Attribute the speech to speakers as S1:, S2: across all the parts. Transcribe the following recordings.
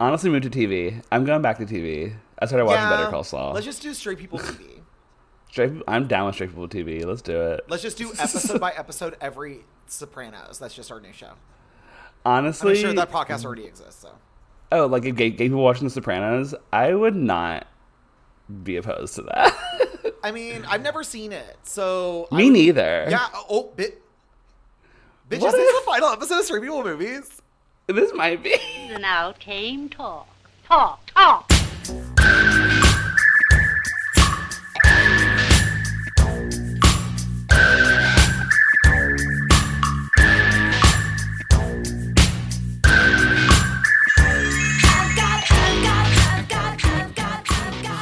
S1: Honestly, move to TV. I'm going back to TV. I started watching Better Call Saul.
S2: Let's just do straight people TV.
S1: Straight, I'm down with straight people TV. Let's do it.
S2: Let's just do episode by episode every Sopranos. That's just our new show.
S1: Honestly,
S2: I'm sure that podcast already exists. So
S1: oh, like if gay, gay people watching The Sopranos, I would not be opposed to that.
S2: I mean, I've never seen it, so
S1: Me
S2: would-
S1: neither.
S2: Yeah. Oh, bit. Bitch,
S1: What
S2: is this
S1: if-
S2: the final episode of Straight People Movies?
S1: This might be.
S3: Now, came talk. Talk, talk.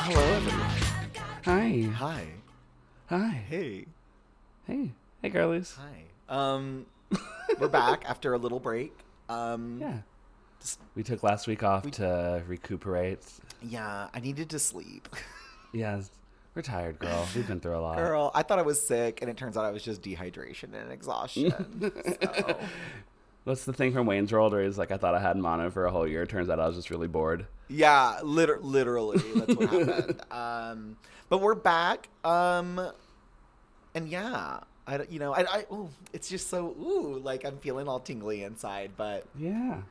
S2: Hello, everyone.
S1: Hi.
S2: Hi.
S1: Hi.
S2: Hey.
S1: Hey. Hey, girlies.
S2: Hi. Um, we're back after a little break. Um,
S1: Yeah.
S2: Just-
S1: We took last week off to recuperate.
S2: yeah, I needed to sleep.
S1: Yeah, we're tired, girl. We've been through a lot.
S2: Girl, I thought I was sick, and it turns out I was just dehydration and exhaustion. so.
S1: What's the thing from Wayne's World where he's like, I thought I had mono for a whole year. It Turns out I was just really bored.
S2: Yeah, liter- literally, that's what happened. Um, but we're back. Um, and yeah, I don't- you know I, I ooh, it's just so ooh like I'm feeling all tingly inside. But
S1: Yeah.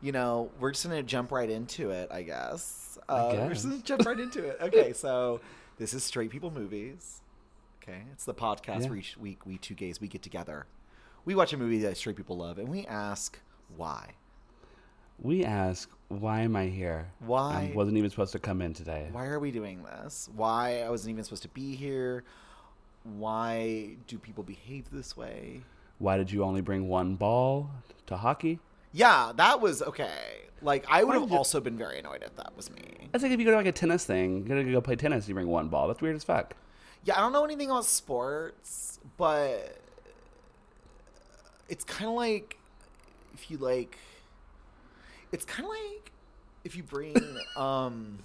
S2: you know we're just gonna jump right into it, I guess. Uh, We're just gonna jump right into it. Okay, so this is Straight People Movies. Okay, it's the podcast
S1: Yeah.
S2: where each week we two gays we get together, we watch a movie that straight people love, and we ask why.
S1: We ask, why am I here?
S2: Why-
S1: I wasn't even supposed to come in today.
S2: why are we doing this? Why I wasn't even supposed to be here? Why do people behave this way?
S1: Why did you only bring one ball to hockey?
S2: Yeah, that was okay. Like I would have also been very annoyed if that was me.
S1: That's like if you go to like a tennis thing, you're gonna go play tennis, you bring one ball. That's weird as fuck.
S2: Yeah, I don't know anything about sports, but it's kind of like if you like it's kind of like if you bring um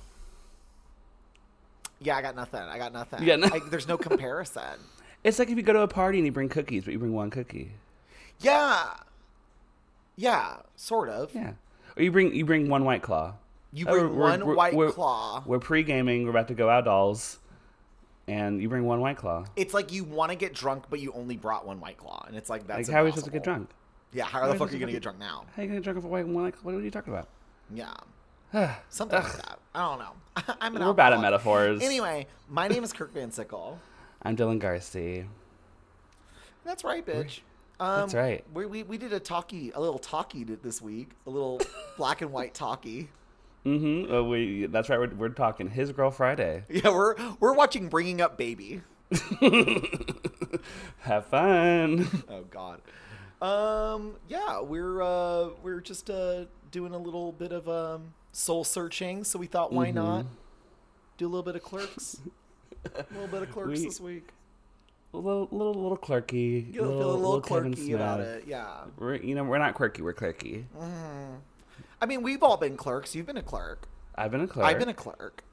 S2: Yeah, I got nothing. I got nothing.
S1: You got no-
S2: Like, there's no comparison.
S1: It's like if you go to a party and you bring cookies, but you bring one cookie.
S2: Yeah. Yeah, sort of.
S1: Yeah. Or you bring you bring one white claw.
S2: You
S1: Oh,
S2: bring
S1: we're-
S2: one
S1: we're-
S2: white
S1: we're-
S2: claw.
S1: We're pre gaming, we're about to go out dolls, and you bring one white claw.
S2: It's like you want to get drunk, but you only brought one white claw, and it's like that's
S1: like how are we supposed to get drunk?
S2: Yeah, how
S1: How
S2: the fuck are you gonna
S1: get-
S2: get drunk now?
S1: How are you gonna get drunk off a white one? What are you talking about?
S2: Yeah, something like that. I don't know. I'm an
S1: We're bad at
S2: alcoholic.
S1: metaphors.
S2: Anyway, my name is Kirk Van Sickle.
S1: I'm Dylan Garcia.
S2: That's right, bitch. Um,
S1: That's right.
S2: We, we we did a talkie, a little talkie this week, a little black and white talkie.
S1: Mm-hmm. Uh, we that's right. We're, we're talking his girl Friday.
S2: Yeah, we're we're watching Bringing Up Baby.
S1: Have fun.
S2: Oh God. Um. Yeah, we're uh we're just uh doing a little bit of um soul searching, so we thought why not do a little bit of clerks. a little bit of clerks
S1: We-
S2: this week.
S1: a little, little, little.
S2: Feel, feel a little,
S1: Kevin
S2: quirky about
S1: Smith.
S2: it. Yeah.
S1: We're, you know, we're not quirky. We're quirky.
S2: I mean, we've all been clerks. You've been a clerk.
S1: I've been a clerk.
S2: I've been a clerk.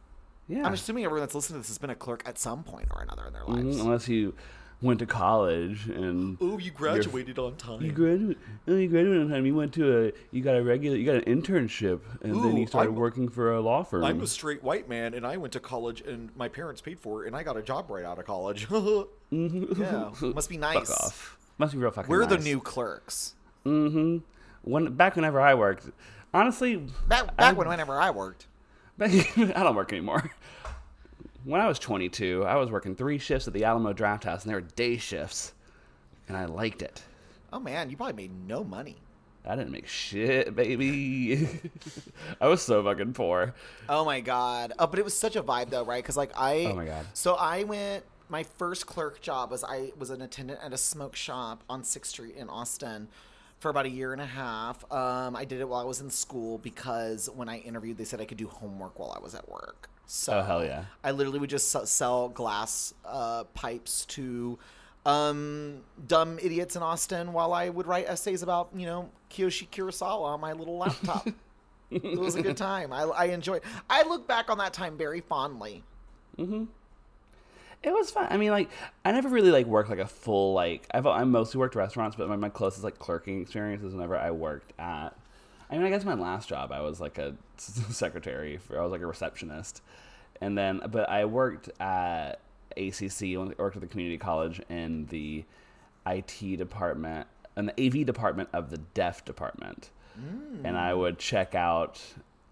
S1: yeah.
S2: I'm assuming everyone that's listening to this has been a clerk at some point or another in their lives.
S1: Mhm, Unless you went to college and
S2: Oh, you graduated on time.
S1: you graduated. Oh, you graduated on time. You went to a. You got a regular. You got an internship, and then you started
S2: I'm-
S1: working for a law firm.
S2: I'm a straight white man, and I went to college, and my parents paid for it, and I got a job right out of college. yeah, must be nice.
S1: Fuck off. Must be real fucking.
S2: We're the new clerks.
S1: Mm-hmm. When back whenever I worked, honestly,
S2: Back back when whenever I worked.
S1: back, I don't work anymore. When I was 22, I was working three shifts at the Alamo Drafthouse, and they were day shifts, and I liked it.
S2: Oh man, you probably made no money.
S1: I didn't make shit, baby. I was so fucking poor.
S2: Oh my god. Oh, but it was such a vibe though, right? Because like I.
S1: Oh my God.
S2: So I went. My first clerk job was I was an attendant at a smoke shop on Sixth Street in Austin for about a year and a half. Um, I did it while I was in school because when I interviewed, they said I could do homework while I was at work. So
S1: Oh, hell yeah.
S2: I literally would just sell glass uh, pipes to um, dumb idiots in Austin while I would write essays about you know Kiyoshi Kurosawa on my little laptop. it was a good time. I, I enjoyed. I look back on that time very fondly.
S1: It was fun. I mean, like, I never really like worked like a full like. I've I mostly worked restaurants, but my, my closest like clerking experience is whenever I worked at I mean, I guess my last job, I was like a secretary. For, I was like a receptionist, and then but I worked at ACC. Worked at the community college in the IT department and the AV department of the deaf department, and I would check out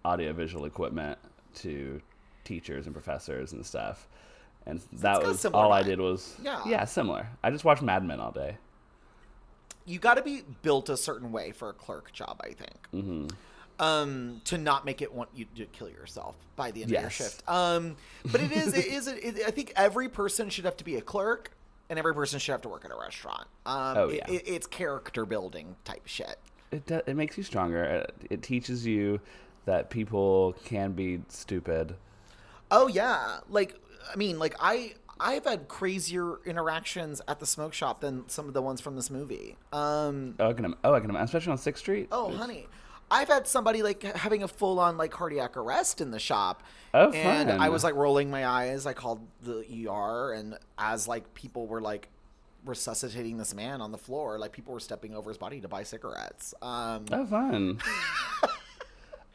S1: audiovisual equipment to teachers and professors and stuff. And that was all I did was
S2: Yeah.
S1: yeah similar. I just watched Mad Men all day.
S2: You got to be built a certain way for a clerk job, I think. Mm-hmm. Um, to not make it want you to kill yourself by the end of your shift. Um, but it is, it is, it, I think every person should have to be a clerk, and every person should have to work at a restaurant. Um,
S1: Oh, yeah.
S2: it, it's character building type shit.
S1: It do, it makes you stronger. It, it teaches you that people can be stupid.
S2: Oh yeah, like I mean, like I I've had crazier interactions at the smoke shop than some of the ones from this movie. Um,
S1: Oh, I can, oh, I can, im- especially on Sixth Street.
S2: oh honey, I've had somebody like having a full on like cardiac arrest in the shop.
S1: Oh,
S2: and
S1: fun.
S2: I was like rolling my eyes. I called the ER, and as like people were like resuscitating this man on the floor, like people were stepping over his body to buy cigarettes. Um,
S1: oh, fun.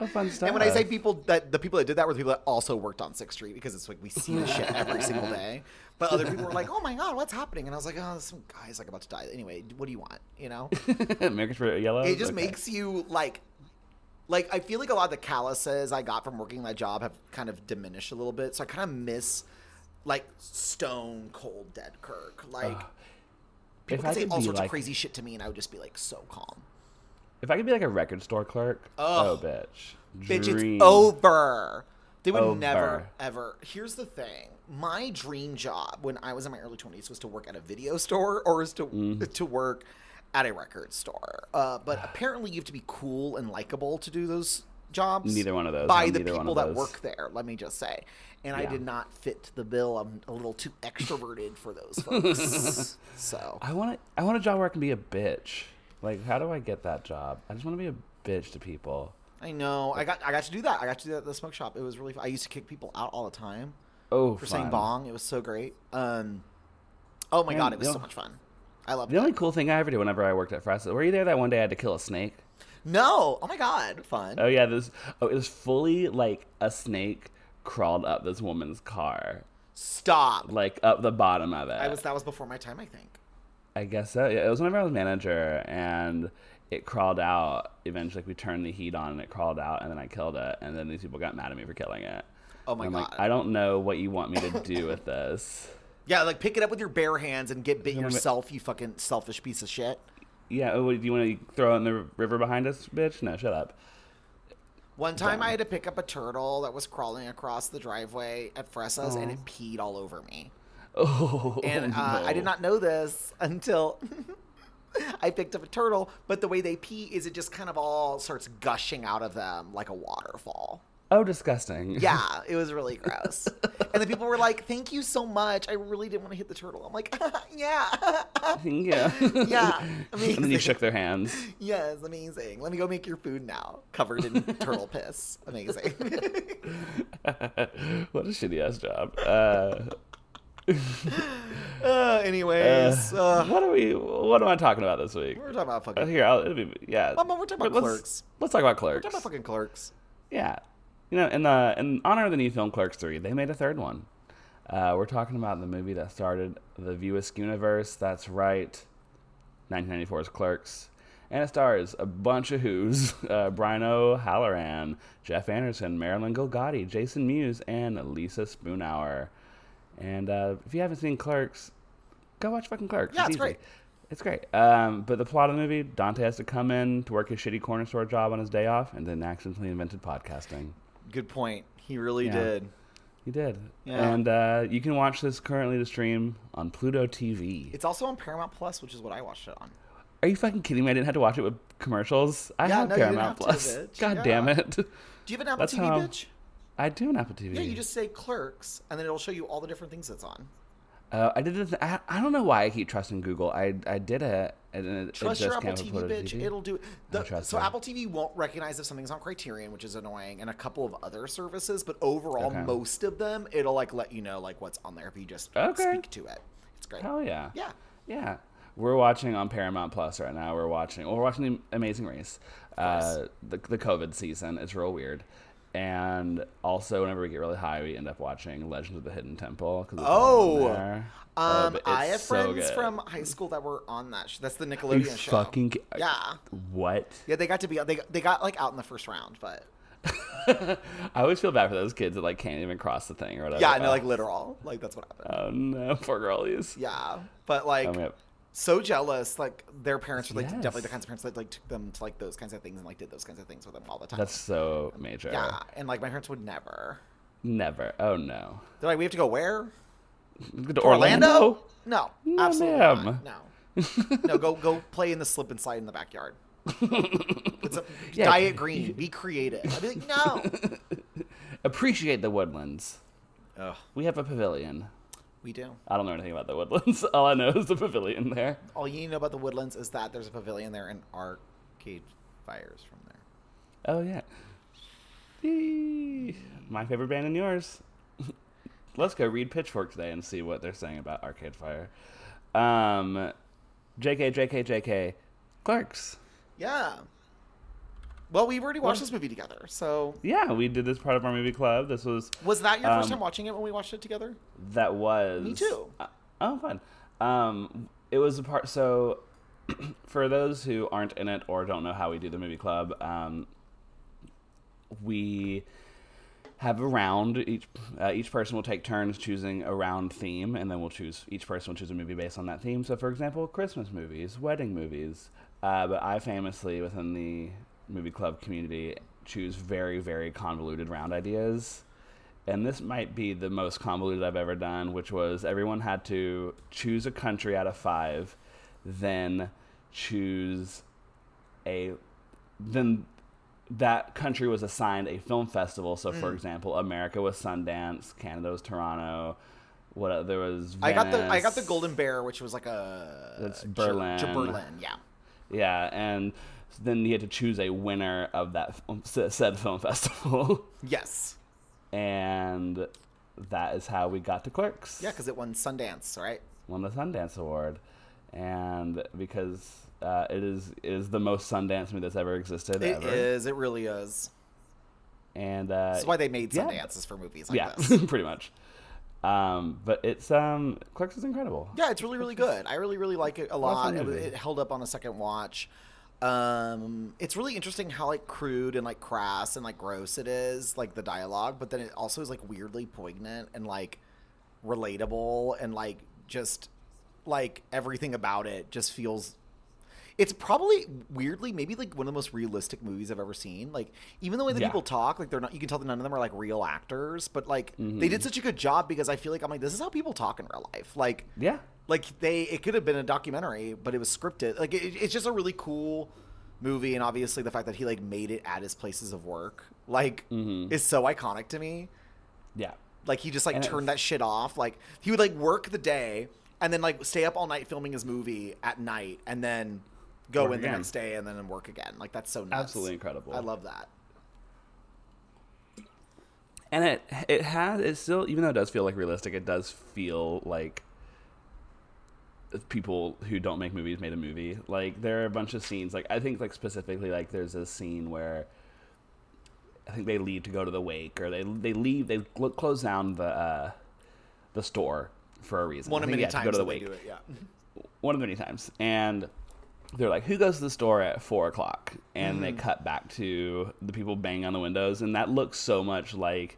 S1: fun stuff.
S2: And when I say people that the people that did that were the people that also worked on Sixth Street because it's like we see this shit every single day. But other people were like, "Oh my god, what's happening?" And I was like, "Oh, some guy's like about to die." Anyway, what do you want? You know,
S1: Americans for Yellow.
S2: it just
S1: Okay.
S2: makes you like, like I feel like a lot of the calluses I got from working that job have kind of diminished a little bit. So I kind of miss like stone cold dead Kirk. Like
S1: If
S2: people
S1: I
S2: could say
S1: could
S2: all sorts
S1: like-
S2: of crazy shit to me, and I would just be like so calm.
S1: If I could be like a record store clerk,
S2: Ugh.
S1: oh bitch,
S2: Bitch,
S1: Dream.
S2: it's over. They would
S1: Over.
S2: never, ever. Here's the thing: my dream job when I was in my early twenties was to work at a video store or was to
S1: Mm.
S2: to work at a record store. Uh, but apparently, you have to be cool and likable to do those jobs.
S1: Neither one of those.
S2: by
S1: I'm
S2: the people that work there. Let me just say, and I did not fit the bill. I'm a little too extroverted for those folks. so
S1: I want I want a job where I can be a bitch. Like, how do I get that job? I just want to be a bitch to people.
S2: I know I got I got to do that. I got to do that at the smoke shop. It was really. Fun. I used to kick people out all the time.
S1: Oh,
S2: for saying bong. It was so great. Um, oh my
S1: Man,
S2: god, it was so much fun. I loved it.
S1: The
S2: it.
S1: only cool thing I ever did whenever I worked at Fresa, were you there that one day I had to kill a snake?
S2: No, oh my god, fun.
S1: Oh yeah, this. Oh, it was fully like a snake crawled up this woman's car,
S2: Stop.
S1: like up the bottom of it.
S2: I was that was before my time, I think.
S1: I guess so. Yeah, it was whenever I was manager, and it crawled out. Eventually, like, we turned the heat on, and it crawled out, and then I killed it. And then these people got mad at me for killing it.
S2: Oh my
S1: I'm
S2: god.
S1: like, I don't know what you want me to do with this.
S2: yeah, like pick it up with your bare hands and get bit yourself, you fucking selfish piece of shit.
S1: Yeah, oh, do you want to throw it in the river behind us, bitch? No, shut up.
S2: One time
S1: Dumb.
S2: I had to pick up a turtle that was crawling across the driveway at Fresa's and it peed all over me.
S1: Oh,
S2: And uh, I did not know this until I picked up a turtle, but the way they pee is it just kind of all starts gushing out of them like a waterfall.
S1: Oh, disgusting.
S2: Yeah, it was really gross. and the people were like, "Thank you so much. I really didn't want to hit the turtle." I'm like, "Yeah,
S1: yeah.
S2: yeah,
S1: and then you shook their hands.
S2: yes, amazing. Let me go make your food now, covered in turtle piss. Amazing."
S1: what a shitty ass job. Uh,
S2: uh, anyways,
S1: uh,
S2: uh,
S1: what are we? What am I talking about this week?
S2: we're talking about
S1: Uh,
S2: fucking.
S1: here, I'll, it'll be yeah.
S2: Mama, we're talking about
S1: let's,
S2: Clerks.
S1: Let's talk about
S2: We're
S1: clerks.
S2: talking about fucking clerks.
S1: Yeah, you know, in the in honor of the new film Clerks Three, they made a third one. Uh, we're talking about the movie that started the View Askewniverse. That's right, 1994's Clerks, and it stars a bunch of who's: uh, Brian O'Halloran, Jeff Anderson, Marilyn Ghigliotti, Jason Mewes, and Lisa Spoonauer. And uh, if you haven't seen Clerks, go watch fucking Clerks.
S2: Yeah, it's
S1: easy.
S2: great.
S1: It's great. Um, but the plot of the movie, Dante has to come in to work his shitty corner store job on his day off, and then accidentally invented podcasting.
S2: Good point. He really
S1: Yeah.
S2: did.
S1: He did.
S2: Yeah.
S1: And uh, you can watch this currently to stream on Pluto TV.
S2: It's also on Paramount Plus, which is what I watched it on.
S1: Are you fucking kidding me? I didn't have to watch it with commercials. I
S2: Yeah,
S1: have
S2: no,
S1: Paramount
S2: have to,
S1: Plus.
S2: bitch.
S1: God
S2: Yeah.
S1: damn it.
S2: Do you have an Apple
S1: That's
S2: TV,
S1: how-
S2: bitch?
S1: I do an Apple TV.
S2: Yeah, you just say Clerks, and then it'll show you all the different things it's on.
S1: Uh, I did it. I, I don't know why I keep trusting Google. I I did it, and it, it
S2: Trust
S1: just
S2: your Apple TV, bitch.
S1: TV.
S2: It'll do. The,
S1: trust
S2: so
S1: it.
S2: Apple TV won't recognize if something's on Criterion, which is annoying, and a couple of other services. But overall,
S1: Okay.
S2: most of them, it'll like let you know like what's on there if you just
S1: Okay.
S2: speak to it. It's great.
S1: Hell yeah.
S2: Yeah.
S1: Yeah. We're watching on Paramount Plus right now. We're watching. Well, we're watching the Amazing Race, uh, the the COVID season. It's real weird. And also, whenever we get really high, we end up watching Legends of the Hidden Temple. 'cause
S2: Oh. Um,
S1: but
S2: I have
S1: so
S2: friends
S1: good.
S2: from high school that were on that. Sh- that's the
S1: you
S2: Nickelodeon show.
S1: fucking
S2: yeah,
S1: what?
S2: yeah. They got to be. They they got like out in the first round, but
S1: I always feel bad for those kids that like can't even cross the thing or whatever.
S2: yeah, no, like literal. Like that's what happened.
S1: oh no, poor girlies.
S2: Yeah, but like
S1: Oh.
S2: So jealous. Like their parents were like
S1: Yes.
S2: definitely the kinds of parents that like took them to like those kinds of things and like did those kinds of things with them all the time.
S1: That's so major.
S2: yeah, and like my parents would never.
S1: Never. Oh no.
S2: They're like, we have to go where?
S1: To
S2: To Orlando? No,
S1: No,
S2: absolutely
S1: ma'am.
S2: not. No, no. Go go play in the slip and slide in the backyard. It's a
S1: Yeah.
S2: diet green. Be creative. I'd be like, no.
S1: Appreciate the woodlands.
S2: Ugh,
S1: We have a pavilion.
S2: We do.
S1: I don't know anything about the woodlands. All I know is the pavilion there.
S2: All you need to know about the woodlands is that there's a pavilion there and arcade fires from there.
S1: Oh yeah. Eee. My favorite band and yours. Let's go read Pitchfork today and see what they're saying about Arcade Fire. Um, JK, JK, JK. Clerks.
S2: Yeah. Well, we've already watched this movie together. So,
S1: Yeah, we did this part of our movie club. This was
S2: was that your first
S1: Um,
S2: time watching it when we watched it together?
S1: that was
S2: Me too.
S1: Uh, oh, fun. Um, it was a part. So, for those who aren't in it or don't know how we do the movie club, um, we have a round. Each uh, each person will take turns choosing a round theme, and then we'll choose. Each person will choose a movie based on that theme. So, for example, Christmas movies, wedding movies. Uh, but I famously, within the movie club community, choose very very convoluted round ideas. And this might be the most convoluted I've ever done, which was everyone had to choose a country out of five, then choose a then that country was assigned a film festival. So,
S2: Mm.
S1: for example, America was Sundance, Canada was Toronto. What there was?
S2: I got the I got the Golden Bear, which was like a
S1: That's Berlin.
S2: J- Berlin, yeah.
S1: Yeah, and then he had to choose a winner of that film, said film festival,
S2: Yes.
S1: and that is how we got to Clerks.
S2: Yeah, because it won Sundance, right?
S1: won the Sundance Award, and because uh, it is it is the most Sundance movie that's ever existed
S2: It is.
S1: ever,
S2: It really is.
S1: and uh,
S2: That's why they made
S1: yeah.
S2: Sundances for movies like
S1: yeah,
S2: this.
S1: pretty much. Um, but it's um, Clerks is incredible.
S2: Yeah, it's really, really good. I really, really like it a lot. It, it held up on a second watch. Um, it's really interesting how like crude and like crass and like gross it is, like the dialogue, but then it also is like weirdly poignant and like relatable and like just like everything about it just feels it's probably weirdly maybe like one of the most realistic movies I've ever seen. Like even the way that
S1: Yeah.
S2: people talk, like they're not you can tell that none of them are like real actors, but like they
S1: Mm-hmm.
S2: did such a good job because I feel like I'm like this is how people talk in real life. Like
S1: Yeah,
S2: like they it could have been a documentary but it was scripted. Like it, it's just a really cool movie and obviously the fact that he like made it at his places of work like
S1: Mhm.
S2: is so iconic to me.
S1: Yeah,
S2: like he just like
S1: And
S2: turned that shit off. Like he would like work the day and then like stay up all night filming his movie at night and then go
S1: Work
S2: in the next day and then work again. Like that's so nuts.
S1: Absolutely incredible.
S2: i love that.
S1: And it it has it still even though it does feel like realistic, it does feel like people who don't make movies made a movie. Like there are a bunch of scenes. Like I think like specifically like there's a scene where I think they leave to go to the wake, or they they leave they cl- close down the uh, the store for a reason.
S2: one of many
S1: yeah, to
S2: times
S1: go to the wake
S2: it yeah
S1: one of many times, and they're like, "Who goes to the store at four o'clock?" And
S2: Mm-hmm.
S1: they cut back to the people banging on the windows, and that looks so much like.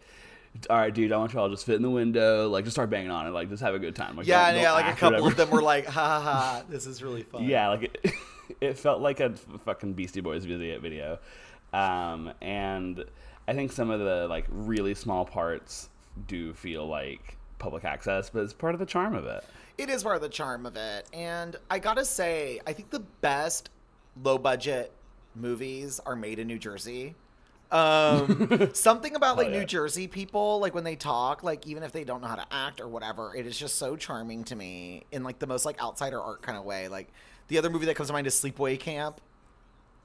S1: All right, dude. I want y'all to just fit in the window, like just start banging on it, like just have a good time. Like,
S2: yeah
S1: don't-
S2: and
S1: don't
S2: yeah like a couple of them were like ha ha ha this is really fun
S1: Yeah, like it, it felt like a fucking Beastie Boys video. video. Um, and I think some of the like really small parts do feel like public access, but it's part of the charm of it.
S2: it is part of the charm of it and i gotta say i think the best low budget movies are made in new jersey um something about like
S1: Oh, yeah.
S2: new jersey people like when they talk like even if they don't know how to act or whatever it is just so charming to me in like the most like outsider art kind of way like the other movie that comes to mind is sleepaway camp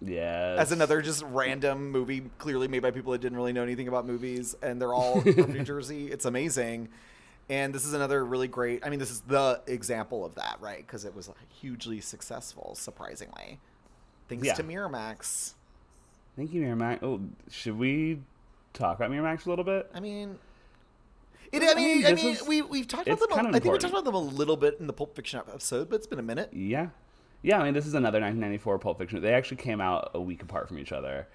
S1: Yeah,
S2: as another just random movie clearly made by people that didn't really know anything about movies and they're all from new jersey it's amazing And this is another really great. I mean, this is the example of that, right? Because it was hugely successful, surprisingly, thanks
S1: Yeah.
S2: to Miramax.
S1: Thank you, Miramax. Oh, should we talk about Miramax a little bit?
S2: I mean, it.
S1: I
S2: I mean,
S1: mean,
S2: I mean,
S1: is-
S2: we we've talked about them.
S1: kind
S2: a-
S1: of
S2: I think we talked about them a little bit in the Pulp Fiction episode, but it's been a minute.
S1: Yeah. Yeah, I mean, this is another 1994 Pulp Fiction. They actually came out a week apart from each other.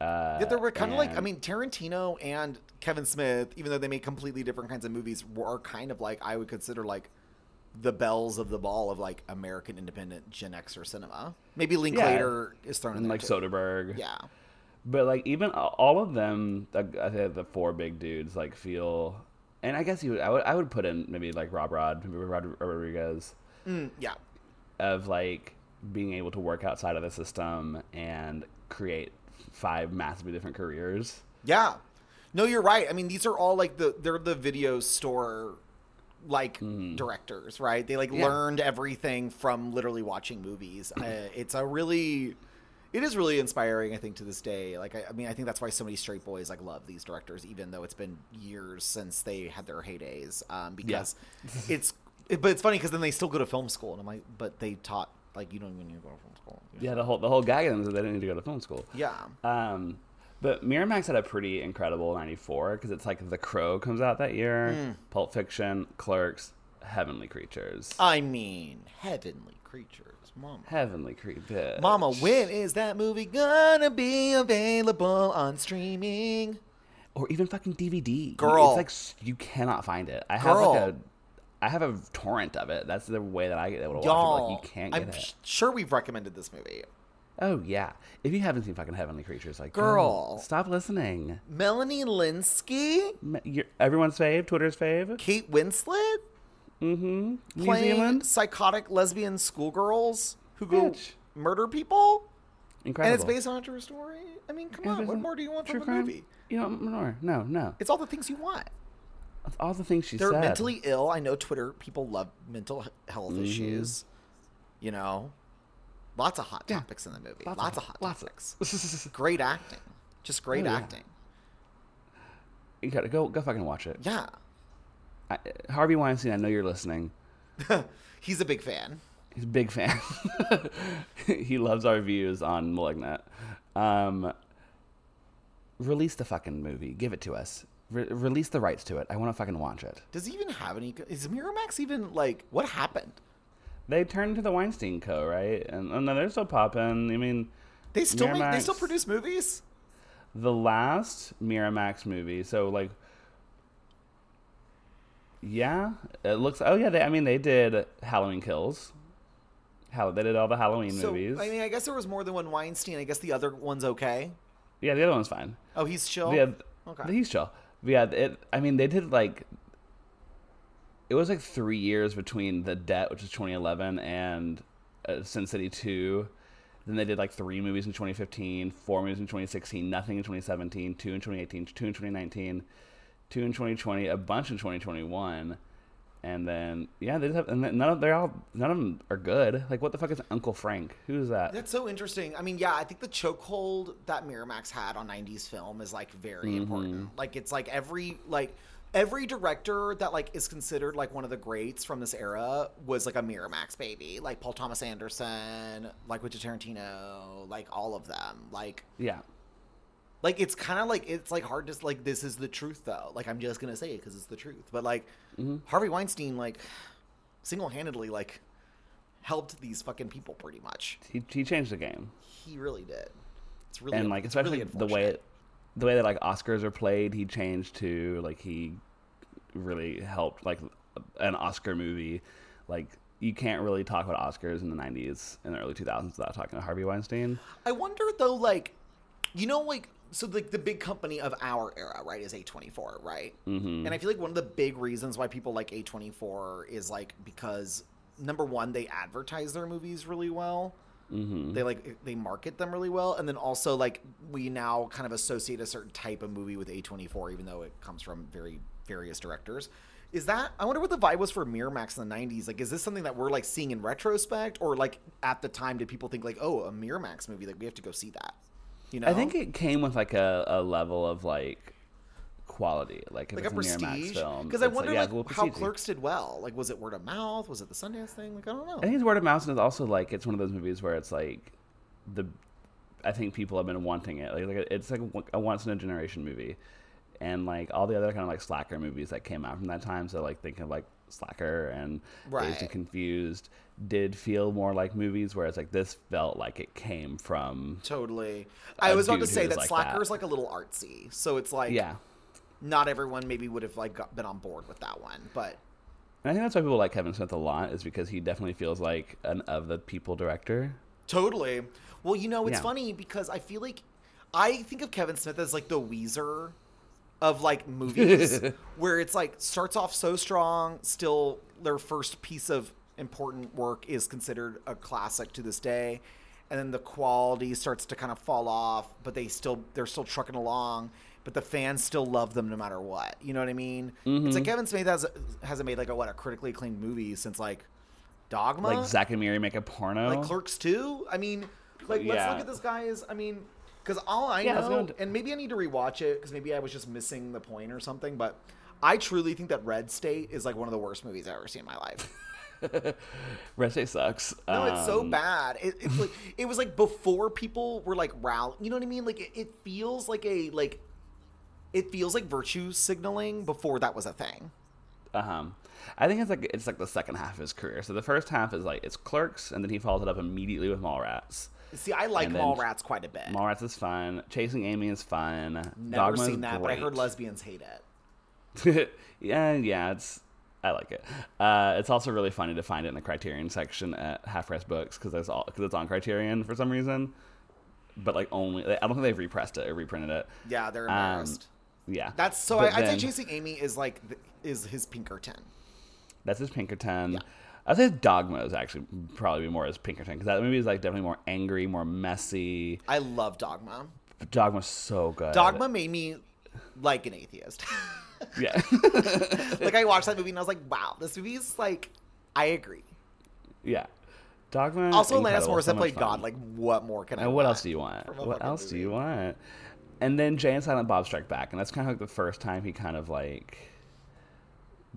S1: Uh,
S2: Yeah, they were kind of like. I mean, Tarantino and Kevin Smith, even though they make completely different kinds of movies, were kind of like I would consider like the belles of the ball of like American independent Gen Xer cinema. Maybe Linklater is thrown in there
S1: like
S2: too.
S1: Soderbergh.
S2: Yeah,
S1: But like even all of them, the- I think the four big dudes like feel, and I guess you, would, I would, I would put in maybe like Rob Rod, maybe Rod Rodriguez,
S2: Mm, yeah,
S1: of like being able to work outside of the system and create five massively different careers.
S2: yeah. No, you're right. I mean, these are all like the they're the video store like directors, right? They like.
S1: Yeah.
S2: learned everything from literally watching movies. uh, it's a really it is really inspiring, I think, to this day. Like, I, I mean, I think that's why so many straight boys like love these directors, even though it's been years since they had their heydays. Um, because it's, it, but it's funny because then they still go to film school, and I'm like, but they taught like you don't even need to go to film school.
S1: Yeah, the whole the whole gag of them is that they didn't need to go to film school.
S2: yeah,
S1: Um, but Miramax had a pretty incredible '94 because it's like The Crow comes out that year,
S2: Hmm.
S1: Pulp Fiction, Clerks, Heavenly Creatures,
S2: I mean, heavenly creatures, mama.
S1: Heavenly Creatures.
S2: Mama, when is that movie gonna be available on streaming?
S1: or even fucking DVD.
S2: Girl.
S1: it's like you cannot find it. I have
S2: Girl.
S1: like a, I have a torrent of it. That's the way that I get able to watch
S2: Y'all,
S1: it. Like you can't get
S2: I'm
S1: it.
S2: sh- sure we've recommended this movie.
S1: Oh yeah, if you haven't seen fucking Heavenly Creatures, like
S2: Girl.
S1: stop listening.
S2: Melanie Lynskey,
S1: Me- everyone's fave, Twitter's fave.
S2: Kate Winslet,
S1: Mm-hmm. New
S2: playing
S1: Zealand,
S2: psychotic lesbian schoolgirls who go
S1: Bitch.
S2: murder people,
S1: incredible.
S2: and it's based on a true story. I mean, come on, what more do you want from a
S1: crime.
S2: movie?
S1: You know, more. No, no.
S2: It's all the things you want.
S1: That's all the things she said.
S2: They're
S1: said.
S2: mentally ill. I know Twitter people love mental health
S1: Mhm.
S2: issues. You know, lots of hot
S1: Yeah.
S2: topics in the movie.
S1: Lots
S2: Lots,
S1: of-
S2: of hot
S1: lots
S2: topics.
S1: of-
S2: great acting, just great
S1: Oh, yeah.
S2: acting.
S1: you gotta go, go fucking watch it.
S2: Yeah,
S1: I, Harvey Weinstein, I know you're listening.
S2: he's a big fan.
S1: He's a big fan. he loves our views on Malignant. Um, release the fucking movie. Give it to us. Re- release the rights to it. I want to fucking watch it.
S2: Does he even have any? Is Miramax even like what happened?
S1: They turned to the Weinstein Co. Right, and, and they're still popping. I mean,
S2: They still make, they still produce movies.
S1: the last Miramax movie. So like, yeah, it looks. Oh yeah, they. I mean, they did Halloween Kills. How they did all the Halloween
S2: So
S1: movies.
S2: I mean, I guess there was more than one Weinstein. I guess the other one's okay.
S1: yeah, the other one's fine.
S2: Oh, he's chill.
S1: Yeah,
S2: Okay.
S1: he's chill. Yeah, it. I mean, they did like. It was like three years between the Debt, which was 2011, and uh, Sin City 2. Then they did like three movies in 2015, four movies in 2016, nothing in 2017, two in 2018, two in 2019, two in 2020, a bunch in 2021, and then yeah, they just have, and none of they're all none of them are good. Like what the fuck is Uncle Frank? Who's that?
S2: That's so interesting. I mean, yeah, I think the chokehold that Miramax had on '90s film is like very
S1: Mm-hmm.
S2: important. Like, it's like every like every director that like is considered like one of the greats from this era was like a Miramax baby. Like Paul Thomas Anderson, like Quentin Tarantino, like all of them. Like,
S1: yeah,
S2: like it's kind of like it's like hard to like this is the truth though. Like I'm just gonna say it because it's the truth. But like
S1: Mm-hmm.
S2: Harvey Weinstein, like single handedly, like helped these fucking people pretty much.
S1: he he changed the game.
S2: He really did. It's really
S1: and like especially
S2: really
S1: the way
S2: unfortunate.
S1: The way that like Oscars are played, he changed to like he really helped like an Oscar movie. Like you can't really talk about Oscars in the '90s and the early 2000s without talking to Harvey Weinstein.
S2: I wonder though, like you know, like so like the big company of our era, right, is A24, right? Mm-hmm. And I feel like one of the big reasons why people like A24 is like because number one, they advertise their movies really well.
S1: Mm-hmm.
S2: They like they market them really well, and then also like we now kind of associate a certain type of movie with A24, even though it comes from very various directors. Is that I wonder what the vibe was for Miramax in the '90s? Like, is this something that we're like seeing in retrospect, or like at the time did people think like, oh, a Miramax movie, like we have to go see that? You know,
S1: I think it came with like a, a level of like quality. Like if
S2: like a prestige.
S1: film,
S2: Because I wonder
S1: yeah,
S2: like how. Clerks did well. Like was it word of mouth? Was it the Sundance thing? Like I don't know.
S1: I think it's word of mouth, and it's also like it's one of those movies where it's like the. I think people have been wanting it. Like, like it's like a once in a generation movie, and like all the other kind of like slacker movies that came out from that time. So like think of like Slacker and Dazed
S2: Right.
S1: and Confused did feel more like movies, whereas like this felt like it came from
S2: Totally. I was about to say that
S1: like
S2: Slacker
S1: that.
S2: is like a little artsy, so it's like
S1: yeah.
S2: Not everyone maybe would have like got, been on board with that one, but
S1: And I think that's why people like Kevin Smith a lot is because he definitely feels like an of the people director.
S2: totally. Well, you know, it's
S1: Yeah.
S2: funny because I feel like I think of Kevin Smith as like the Weezer of like movies, where it's like starts off so strong, still their first piece of important work is considered a classic to this day, and then the quality starts to kind of fall off, but they still they're still trucking along. But the fans still love them no matter what. You know what I mean? It's like Kevin Smith has hasn't made like a what a critically acclaimed movie since like Dogma,
S1: Like Zack and Miri make a porno.
S2: like Clerks 2. I mean, like let's
S1: Yeah.
S2: look at this guy as I mean, because all I
S1: Yeah,
S2: know,
S1: going to-
S2: and maybe I need to rewatch it because maybe I was just missing the point or something. But I truly think that Red State is like one of the worst movies I've ever seen in my life.
S1: Red State sucks.
S2: No, it's so
S1: Um,
S2: bad. It, it's like it was like before people were like rally. You know what I mean? Like it, it feels like a like. It feels like virtue signaling before that was a thing.
S1: Uh-huh. I think it's like it's like the second half of his career. So the first half is like it's Clerks, and then he follows it up immediately with Mallrats.
S2: See, I like Mallrats quite a bit.
S1: Mallrats is fun. Chasing Amy is fun.
S2: Never
S1: Dogma
S2: seen that, but I heard lesbians hate it.
S1: yeah, yeah, it's I like it. Uh, it's also really funny to find it in the Criterion section at Half Price Books because it's all because it's on Criterion for some reason. But like only I don't think they've repressed it or reprinted it.
S2: Yeah, they're
S1: Um,
S2: embarrassed.
S1: Yeah,
S2: That's so.
S1: But
S2: I, I'd say Chasing Amy is like is his Pinkerton.
S1: That's his Pinkerton. I'd say Dogma is actually probably more his Pinkerton because that movie is like definitely more angry, more messy.
S2: I love Dogma.
S1: Dogma's so good.
S2: Dogma made me like an atheist.
S1: Yeah.
S2: like I watched that movie and I was like, wow, this movie is like, I agree.
S1: yeah. Dogma.
S2: Also, Alanis
S1: incredible, so
S2: played
S1: fun.
S2: God. Like, what more can I?
S1: And what
S2: want
S1: else do you want? What else do you want? And then Jay and Silent Bob Strike Back, and that's kind of like the first time he kind of like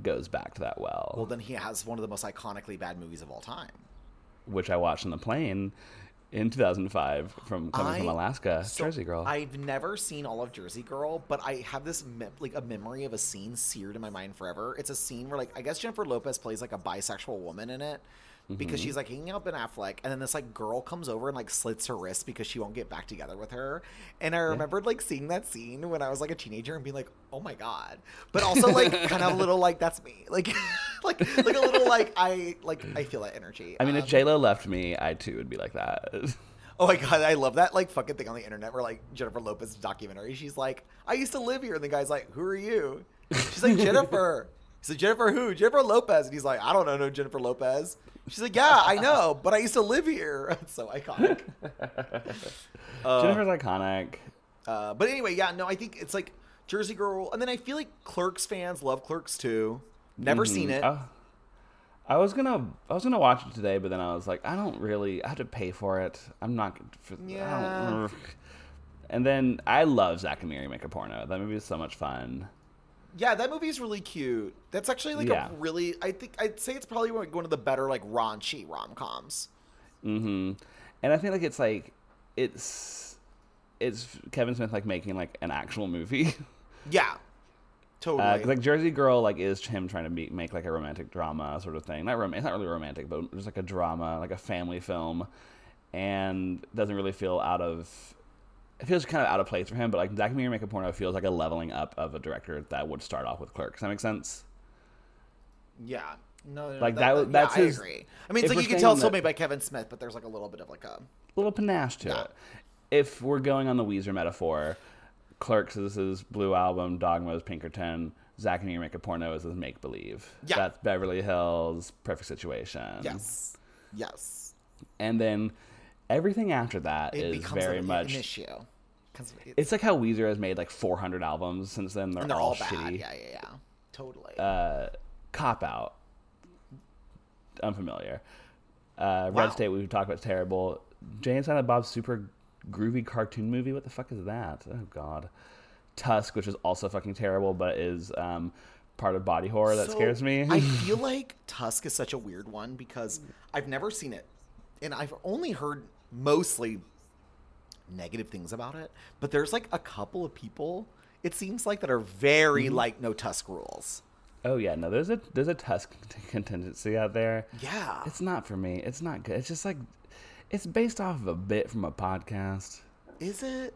S1: goes back to that well,
S2: Well, then he has one of the most iconically bad movies of all time.
S1: which I watched on the plane in 2005 from coming from Alaska,
S2: So,
S1: Jersey Girl.
S2: I've never seen all of Jersey Girl, but I have this me- like a memory of a scene seared in my mind forever. It's a scene where like I guess Jennifer Lopez plays like a bisexual woman in it because
S1: Mm-hmm.
S2: she's like hanging out Ben Affleck, and then this like girl comes over and like slits her wrist because she won't get back together with her. And I remembered like seeing that scene when I was like a teenager and being like, oh my god, but also like kind of a little like that's me, like like like a little like I like I feel that energy.
S1: I mean, if
S2: Um,
S1: J Lo left me, I too would be like that.
S2: Oh my god, I love that like fucking thing on the internet where like Jennifer Lopez documentary. She's like, I used to live here, and the guy's like, Who are you? She's like Jennifer. He's like Jennifer who? Jennifer Lopez, and he's like, I don't know, no Jennifer Lopez. She's like, Yeah, I know, but I used to live here. It's so iconic.
S1: Jennifer's iconic.
S2: Uh, but anyway, yeah, no, I think it's like Jersey Girl, and then I feel like Clerks fans love Clerks too. Never seen it.
S1: Oh, I was gonna, I was gonna watch it today, but then I was like, I don't really, I have to pay for it. I'm not. For,
S2: Yeah.
S1: and then I love Zack and Miri make a porno. That movie is so much fun.
S2: Yeah, that movie's really cute. That's actually like
S1: Yeah.
S2: a really. I think I'd say it's probably one of the better like raunchy rom coms.
S1: hmm And I feel like it's like, it's, it's Kevin Smith like making like an actual movie.
S2: Yeah, totally.
S1: Uh like Jersey Girl, like is him trying to be, make like a romantic drama sort of thing. Not rom- it's not really romantic, but just like a drama, like a family film, and doesn't really feel out of. It feels kind of out of place for him, but like Miri Make a Porno feels like a leveling up of a director that would start off with Clerks. Does that make sense?
S2: yeah. No, no,
S1: Like,
S2: that,
S1: that
S2: that,
S1: that's
S2: yeah,
S1: his-
S2: I agree. I mean, it's like you can tell it's made by Kevin Smith, but there's like a little bit of like a.
S1: little panache to
S2: Yeah.
S1: it. If we're going on the Weezer metaphor, Clerks is his Blue Album, Dogma is Pinkerton, Zack and Miri Make a Porno is his Make Believe.
S2: Yeah.
S1: That's Beverly Hills, Perfect Situation.
S2: Yes. Yes.
S1: And then everything after that
S2: It
S1: is very
S2: an,
S1: much.
S2: an issue. it's,
S1: It's like how Weezer has made like 400 albums since then. They're,
S2: and they're
S1: all,
S2: all bad.
S1: shitty.
S2: Yeah, yeah, yeah. Totally.
S1: Uh, Cop Out. Unfamiliar. Uh,
S2: Wow.
S1: Red State, we've talked about, terrible. Jay and Silent Bob's super groovy cartoon movie. What the fuck is that? Oh, God. Tusk, which is also fucking terrible, but is um, part of body horror that
S2: So,
S1: scares me.
S2: I feel like Tusk is such a weird one because I've never seen it, and I've only heard mostly negative things about it. But there's like a couple of people it seems like that are very
S1: Mm-hmm.
S2: like no Tusk rules.
S1: oh yeah, no, there's a there's a Tusk contingency out there.
S2: Yeah,
S1: It's not for me. It's not good. It's just like it's based off of a bit from a podcast.
S2: is it?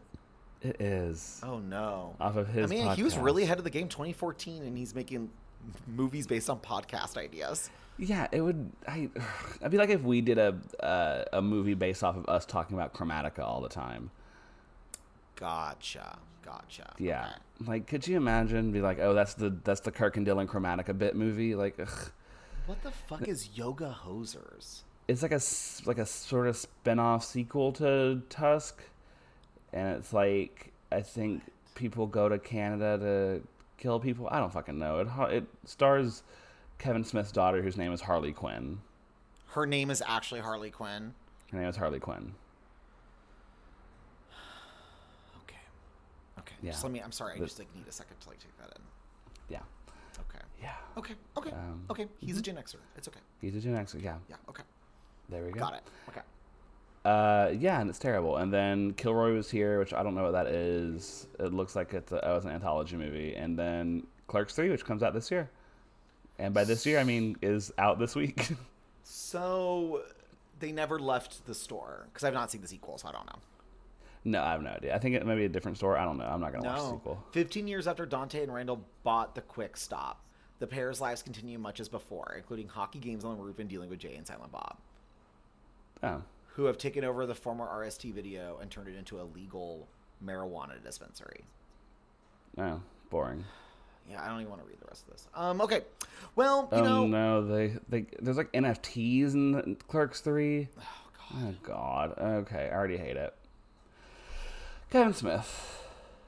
S1: It is
S2: Oh no.
S1: off of his.
S2: I mean, he was really ahead of the game 2014 and he's making movies based on podcast ideas.
S1: Yeah, it would. I. I'd be like if we did a uh, a movie based off of us talking about Chromatica all the time.
S2: Gotcha. Gotcha.
S1: Yeah,
S2: Okay.
S1: like could you imagine? Be like, oh, that's the that's the Kirk and Dylan Chromatica bit movie. Like, ugh.
S2: What the fuck is Yoga Hosers?
S1: it's like a like a sort of spin-off sequel to Tusk, and it's like I think people go to Canada to kill people. I don't fucking know. It it stars Kevin Smith's daughter, whose name is Harley Quinn.
S2: Her name is actually Harley Quinn.
S1: Her name is Harley Quinn.
S2: Okay. Okay.
S1: Yeah.
S2: Just let me. I'm sorry. I
S1: The-
S2: just like need a second to like take that in.
S1: Yeah,
S2: Okay.
S1: yeah.
S2: Okay. Okay.
S1: Um,
S2: okay. He's a Gen Xer. It's okay.
S1: He's a Gen Xer. Yeah,
S2: Yeah. Okay.
S1: there we go.
S2: Got it. Okay.
S1: Uh, yeah, and it's terrible. And then Kilroy was here, which I don't know what that is. It looks like it's a, oh, it's an anthology movie. And then Clerks Three, which comes out this year. And by this year, I mean is out this week.
S2: So they never left the store because I've not seen the sequel, so I don't know.
S1: no, I have no idea. I think it may be a different story. I don't know. I'm not gonna watch the sequel.
S2: 15 years after Dante and Randall bought the Quick Stop, the pair's lives continue much as before, including hockey games on the roof and dealing with Jay and Silent Bob,
S1: Oh,
S2: who have taken over the former RST video and turned it into a legal marijuana dispensary.
S1: oh, boring.
S2: Yeah, I don't even want to read the rest of this. Um, okay. Well, you
S1: oh
S2: know,
S1: no, they they there's like NFTs in Clerks Three. Oh God. Okay, I already hate it. Kevin Smith.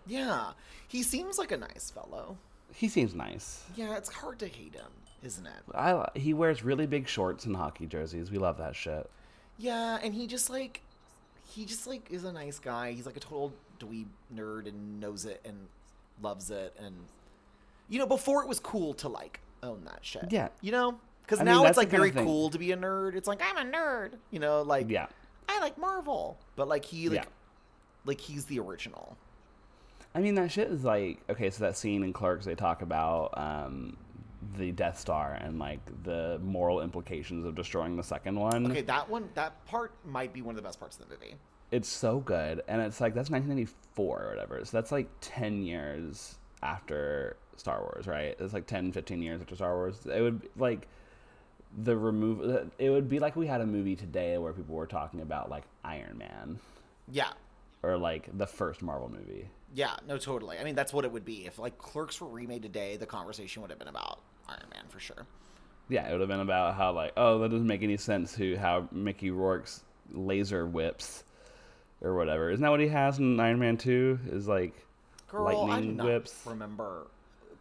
S2: yeah, he seems like a nice fellow.
S1: He seems nice.
S2: Yeah, it's hard to hate him, isn't it?
S1: I he wears really big shorts and hockey jerseys. We love that shit.
S2: Yeah, and he just like he just like is a nice guy. He's like a total dweeb nerd and knows it and loves it and you know, before it was cool to like own that shit.
S1: Yeah.
S2: You know? Cuz
S1: I mean,
S2: now it's like very cool to be a nerd. It's like I'm a nerd. You know, like
S1: Yeah.
S2: I like Marvel. But like he like
S1: Yeah.
S2: like he's the original.
S1: I mean, that shit is like okay. So that scene in Clerks, they talk about um, the Death Star and like the moral implications of destroying the second one.
S2: Okay, that one that part might be one of the best parts of the movie.
S1: It's so good, and it's like that's 1994 or whatever. So that's like 10 years after Star Wars, right? It's like 10, 15 years after Star Wars. It would like the remove. It would be like we had a movie today where people were talking about like Iron Man
S2: Yeah.
S1: or like the first Marvel movie.
S2: Yeah, no, totally. I mean, that's what it would be. If like Clerks were remade today, the conversation would have been about Iron Man for sure.
S1: Yeah, it would have been about how like, oh, that doesn't make any sense. Who how Mickey Rourke's laser whips or whatever. Isn't that what he has in Iron Man Two? Is like
S2: Girl,
S1: lightning
S2: not
S1: whips.
S2: remember.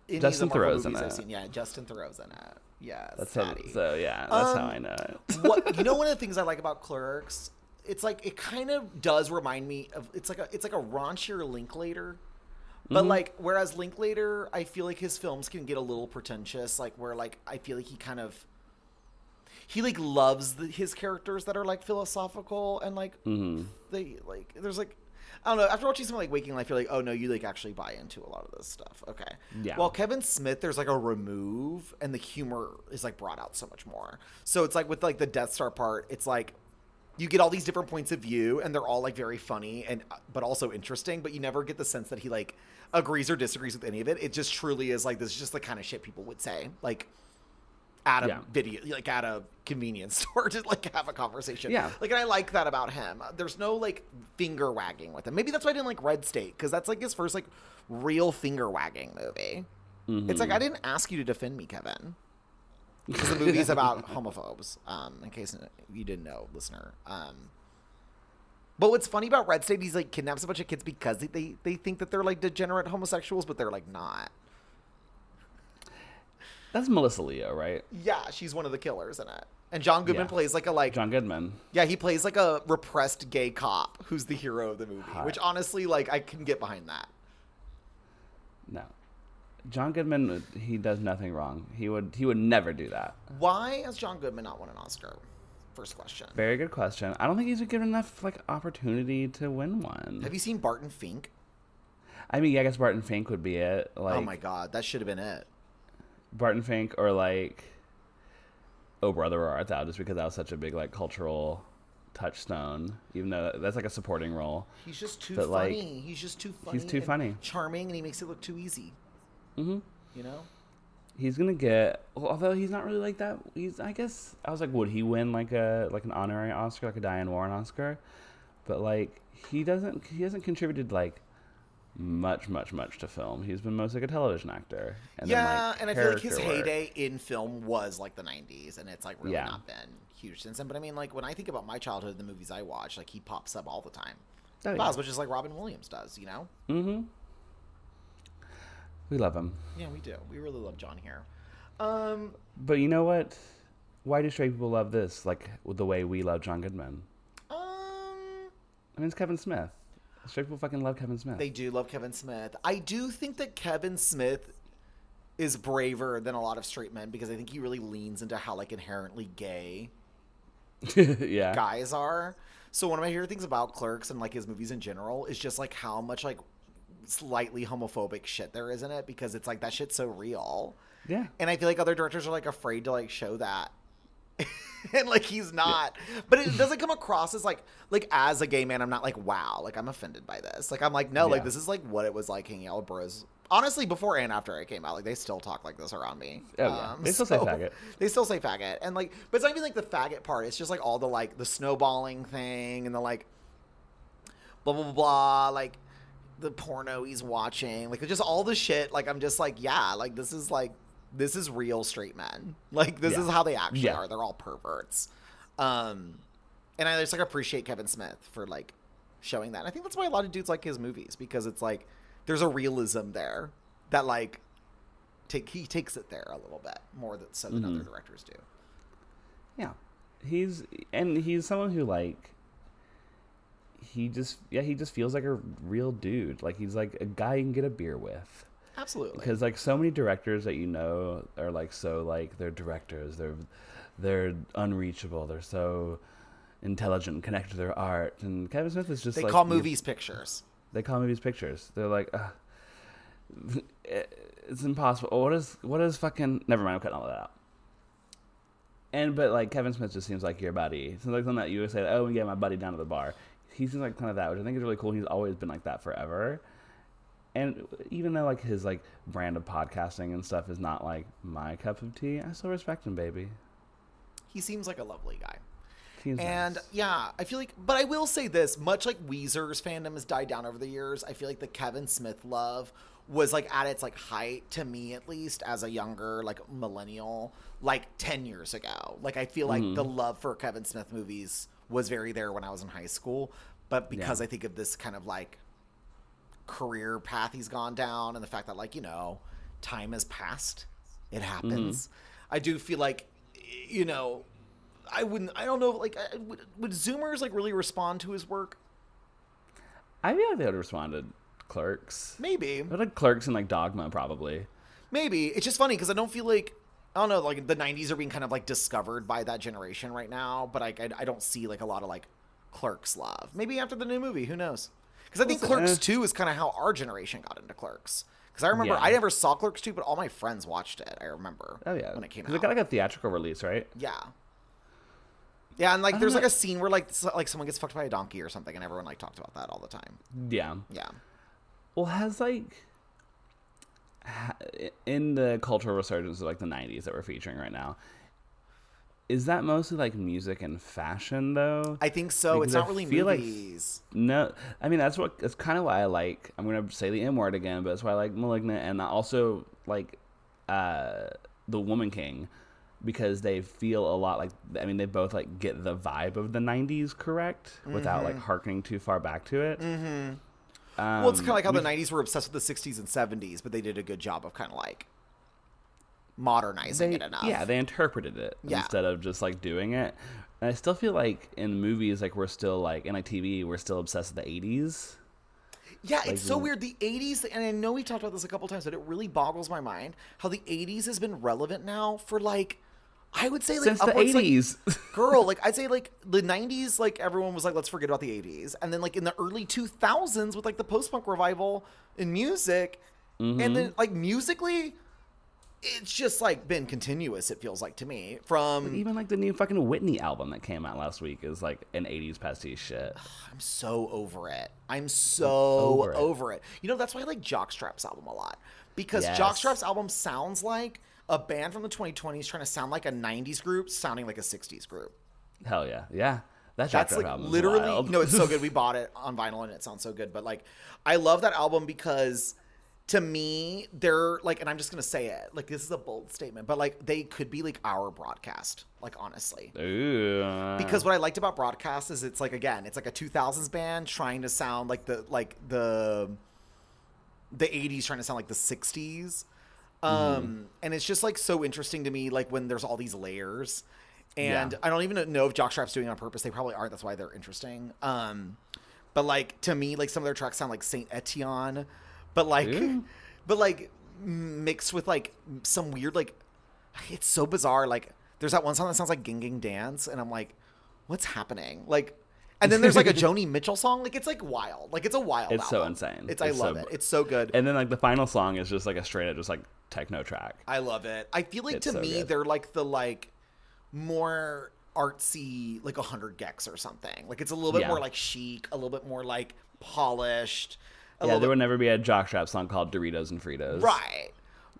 S2: any
S1: Justin
S2: Marvel
S1: in it.
S2: Yeah, Justin Theroux's in it. Yeah,
S1: That's how, so yeah. That's how
S2: Um,
S1: I know it.
S2: what you know? One of the things I like about Clerks, it's like it kind of does remind me of. It's like a it's like a raunchier Linklater. But
S1: Mm-hmm.
S2: like, whereas Linklater, I feel like his films can get a little pretentious. Like, where like I feel like he kind of he like loves the, his characters that are like philosophical and like
S1: Mm-hmm.
S2: they like there's like I don't know. After watching something like Waking Life, you're like, oh no, you like actually buy into a lot of this stuff. Okay.
S1: Yeah.
S2: Well, Kevin Smith, there's like a remove, and the humor is like brought out so much more. So it's like with like the Death Star part, it's like you get all these different points of view, and they're all like very funny and uh, but also interesting. But you never get the sense that he like agrees or disagrees with any of it. It just truly is like this is just the kind of shit people would say. Like at a
S1: Yeah.
S2: video, like at a convenience store to like have a conversation.
S1: Yeah.
S2: Like, and I like that about him. There's no like finger wagging with him. Maybe that's why I didn't like Red State because that's like his first like real finger wagging movie. It's like I didn't ask you to defend me, Kevin. Because the movie's about homophobes. Um, in case you didn't know, listener. Um, but what's funny about Red State, he's like kidnaps a bunch of kids because they, they, they think that they're like degenerate homosexuals, but they're like not.
S1: That's Melissa Leo, right?
S2: Yeah, she's one of the killers in it. And John Goodman
S1: Yeah.
S2: plays like a like
S1: John Goodman.
S2: Yeah, he plays like a repressed gay cop who's the hero of the movie,
S1: Hot.
S2: which honestly, like, I can get behind that.
S1: No. John Goodman, uh, he does nothing wrong. He would he would never do that.
S2: Why has John Goodman not won an Oscar? First question.
S1: Very good question. I don't think he's given enough like opportunity to win one.
S2: Have you seen Barton Fink?
S1: I mean, yeah, I guess Barton Fink would be it. Oh like
S2: oh my god, that should have been it.
S1: Barton Fink or like Oh Brother Where Art Thou, just because that was such a big like cultural touchstone. Even though that's like a supporting role.
S2: He's just too
S1: But, like,
S2: funny. he's just too funny.
S1: He's
S2: too
S1: funny.
S2: Charming, and he makes it look too easy.
S1: Mm-hmm.
S2: You know?
S1: He's gonna get, although he's not really like that. He's, I guess, I was like, would he win like a like an honorary Oscar, like a Diane Warren Oscar? But like, he doesn't. He hasn't contributed like much, much, much to film. He's been mostly like a television actor. And
S2: yeah,
S1: then, like,
S2: and I feel like his heyday in film was like the '90s, and it's like really
S1: Yeah.
S2: not been huge since then. But I mean, like when I think about my childhood, the movies I watch, like he pops up all the time.
S1: Oh, yeah.
S2: as much as like Robin Williams does, you know?
S1: Mm-hmm. We love him,
S2: Yeah, we do. We really love John here. Um,
S1: but you know what? Why do straight people love this? Like the way we love John Goodman.
S2: um,
S1: I mean, it's Kevin Smith. Straight people fucking love Kevin Smith.
S2: they do love Kevin Smith. I do think that Kevin Smith is braver than a lot of straight men because I think he really leans into how like inherently gay
S1: yeah.
S2: guys are. So one of my favorite things about Clerks and like his movies in general is just like how much like slightly homophobic shit there is in it because it's like that shit's so real.
S1: Yeah.
S2: And I feel like other directors are like afraid to like show that. and like he's not. But it doesn't come across as like like as a gay man I'm not like wow, like I'm offended by this. Like I'm like no, like this is like what it was like hanging out with bros. Honestly, before and after I came out, like they still talk like this around me.
S1: Oh, yeah. Um, they still say faggot.
S2: They still say faggot, and like, but it's not even like the faggot part. It's just like all the like the snowballing thing and the like, blah blah blah, blah like the porno he's watching, like just all the shit. Like I'm just like, yeah, like this is like this is real straight men. Like this
S1: Yeah.
S2: is how they actually
S1: Yeah.
S2: are. They're all perverts. Um, and I just like appreciate Kevin Smith for like showing that. And I think that's why a lot of dudes like his movies because it's like there's a realism there that like take he takes it there a little bit more than so than
S1: Mhm.
S2: other directors do.
S1: Yeah. He's and he's someone who like he just yeah, he just feels like a real dude. Like he's like a guy you can get a beer with.
S2: Absolutely.
S1: Because like so many directors that you know are like so like they're directors, they're they're unreachable, they're so intelligent and connected to their art. And Kevin Smith is just
S2: they
S1: like
S2: call movies pictures.
S1: They call movies pictures. They're like, uh, it's impossible. What is what is fucking? Never mind. I'm cutting all that out. And but like Kevin Smith just seems like your buddy. Seems like something that you would say, "Oh, we get my buddy down to the bar." He seems like kind of that, which I think is really cool. He's always been like that forever. And even though like his like brand of podcasting and stuff is not like my cup of tea, I still respect him, baby.
S2: He seems like a lovely guy.
S1: Seems
S2: And
S1: nice.
S2: yeah, I feel like, but I will say this: much like Weezer's fandom has died down over the years, I feel like the Kevin Smith love was like at its like height to me, at least as a younger like millennial, like ten years ago. Like I feel like the mm-hmm. love for Kevin Smith movies was very there when I was in high school, but because
S1: Yeah.
S2: I think of this kind of like career path he's gone down and the fact that like you know time has passed. It happens. Mm-hmm. I do feel like you know i wouldn't i don't know like I- would, would zoomers like really respond to his work?
S1: I feel like they would have responded. Clerks.
S2: maybe.
S1: But like Clerks and like Dogma probably.
S2: maybe. It's just funny because i don't feel like i don't know like the 90s are being kind of like discovered by that generation right now but like i, I don't see like a lot of like clerks love. Maybe after the new movie. Who knows because i think
S1: Listen,
S2: clerks
S1: eh.
S2: 2 is kind of how our generation got into clerks because i remember
S1: Yeah.
S2: i never saw clerks 2 but all my friends watched it i remember
S1: Oh yeah,
S2: when it came out
S1: It got like a theatrical release, right?
S2: Yeah. Yeah, and like there's
S1: know.
S2: like a scene where like like someone gets fucked by a donkey or something, and everyone like talked about that all the time.
S1: Yeah.
S2: Yeah.
S1: Well, has like ha- in the cultural resurgence of like the '90s that we're featuring right now, is that mostly like music and fashion though?
S2: I think so.
S1: Because
S2: it's
S1: I
S2: not really
S1: feel like-
S2: movies.
S1: No, I mean that's what that's kind of why I like. I'm gonna say the M word again, but that's why I like *Malignant* and also like uh, *The Woman King* because they feel a lot like. I mean, they both like get the vibe of the '90s correct without like harkening too far back to it. Mm-hmm. Um,
S2: well, it's kind of like how the '90s were obsessed with the '60s and '70s, but they did a good job of kind of like modernizing
S1: they,
S2: it enough.
S1: Yeah, they interpreted it
S2: Yeah.
S1: instead of just like doing it. And I still feel like in movies, like we're still like in like TV, we're still obsessed with the '80s.
S2: Yeah,
S1: Like,
S2: it's so
S1: the-
S2: weird. The 80s, and I know we talked about this a couple times, but it really boggles my mind how the 80s has been relevant now for like, I would say like
S1: Since the
S2: upwards, like,
S1: 80s.
S2: girl, like I'd say like the 90s, like everyone was like, let's forget about the 80s. And then like in the early 2000s with like the post punk revival in music,
S1: Mm-hmm.
S2: and then like musically, it's just like been continuous, it feels like to me. From
S1: Even like the new fucking Whitney album that came out last week is like an 80s pastiche shit.
S2: I'm so over it. I'm so
S1: Over
S2: over
S1: it.
S2: it. You know, that's why I like Jockstrap's album a lot. Because
S1: Yes.
S2: Jockstrap's album sounds like a band from the 2020s trying to sound like a 90s group sounding like a 60s group.
S1: Hell yeah. Yeah. That
S2: That's like literally,
S1: wild.
S2: no, it's so good. We bought it on vinyl and it sounds so good. But like, I love that album because to me, they're like, and I'm just to say it, like, this is a bold statement, but like, they could be like our broadcast, like, honestly.
S1: Ooh.
S2: because what I liked about broadcast is it's like again, it's like a 2000s band trying to sound like the like the the 80s trying to sound like the 60s. Um and it's just like so interesting to me like when there's all these layers. And
S1: Yeah.
S2: I don't even know if Jockstrap's doing it on purpose. They probably aren't. That's why they're interesting. Um but like to me like some of their tracks sound like Saint Etienne, but like
S1: Ooh.
S2: but like mixed with like some weird like it's so bizarre. Like there's that one song that sounds like Ging Ging Dance, and I'm like, what's happening? Like, and then there's like a Joni Mitchell song. Like it's like wild. Like it's a wild.
S1: It's so insane.
S2: It's, I
S1: It's
S2: love
S1: so-
S2: it. It's so good.
S1: And then like the final song is just like a straight up just like techno track.
S2: I love it. I feel like
S1: It's
S2: to
S1: so
S2: me
S1: good.
S2: they're like the like more artsy like a hundred gecs or something. Like it's a little bit
S1: Yeah.
S2: more like chic, a little bit more like polished.
S1: Yeah, there would never be a Jockstrap song called Doritos and Fritos.
S2: Right.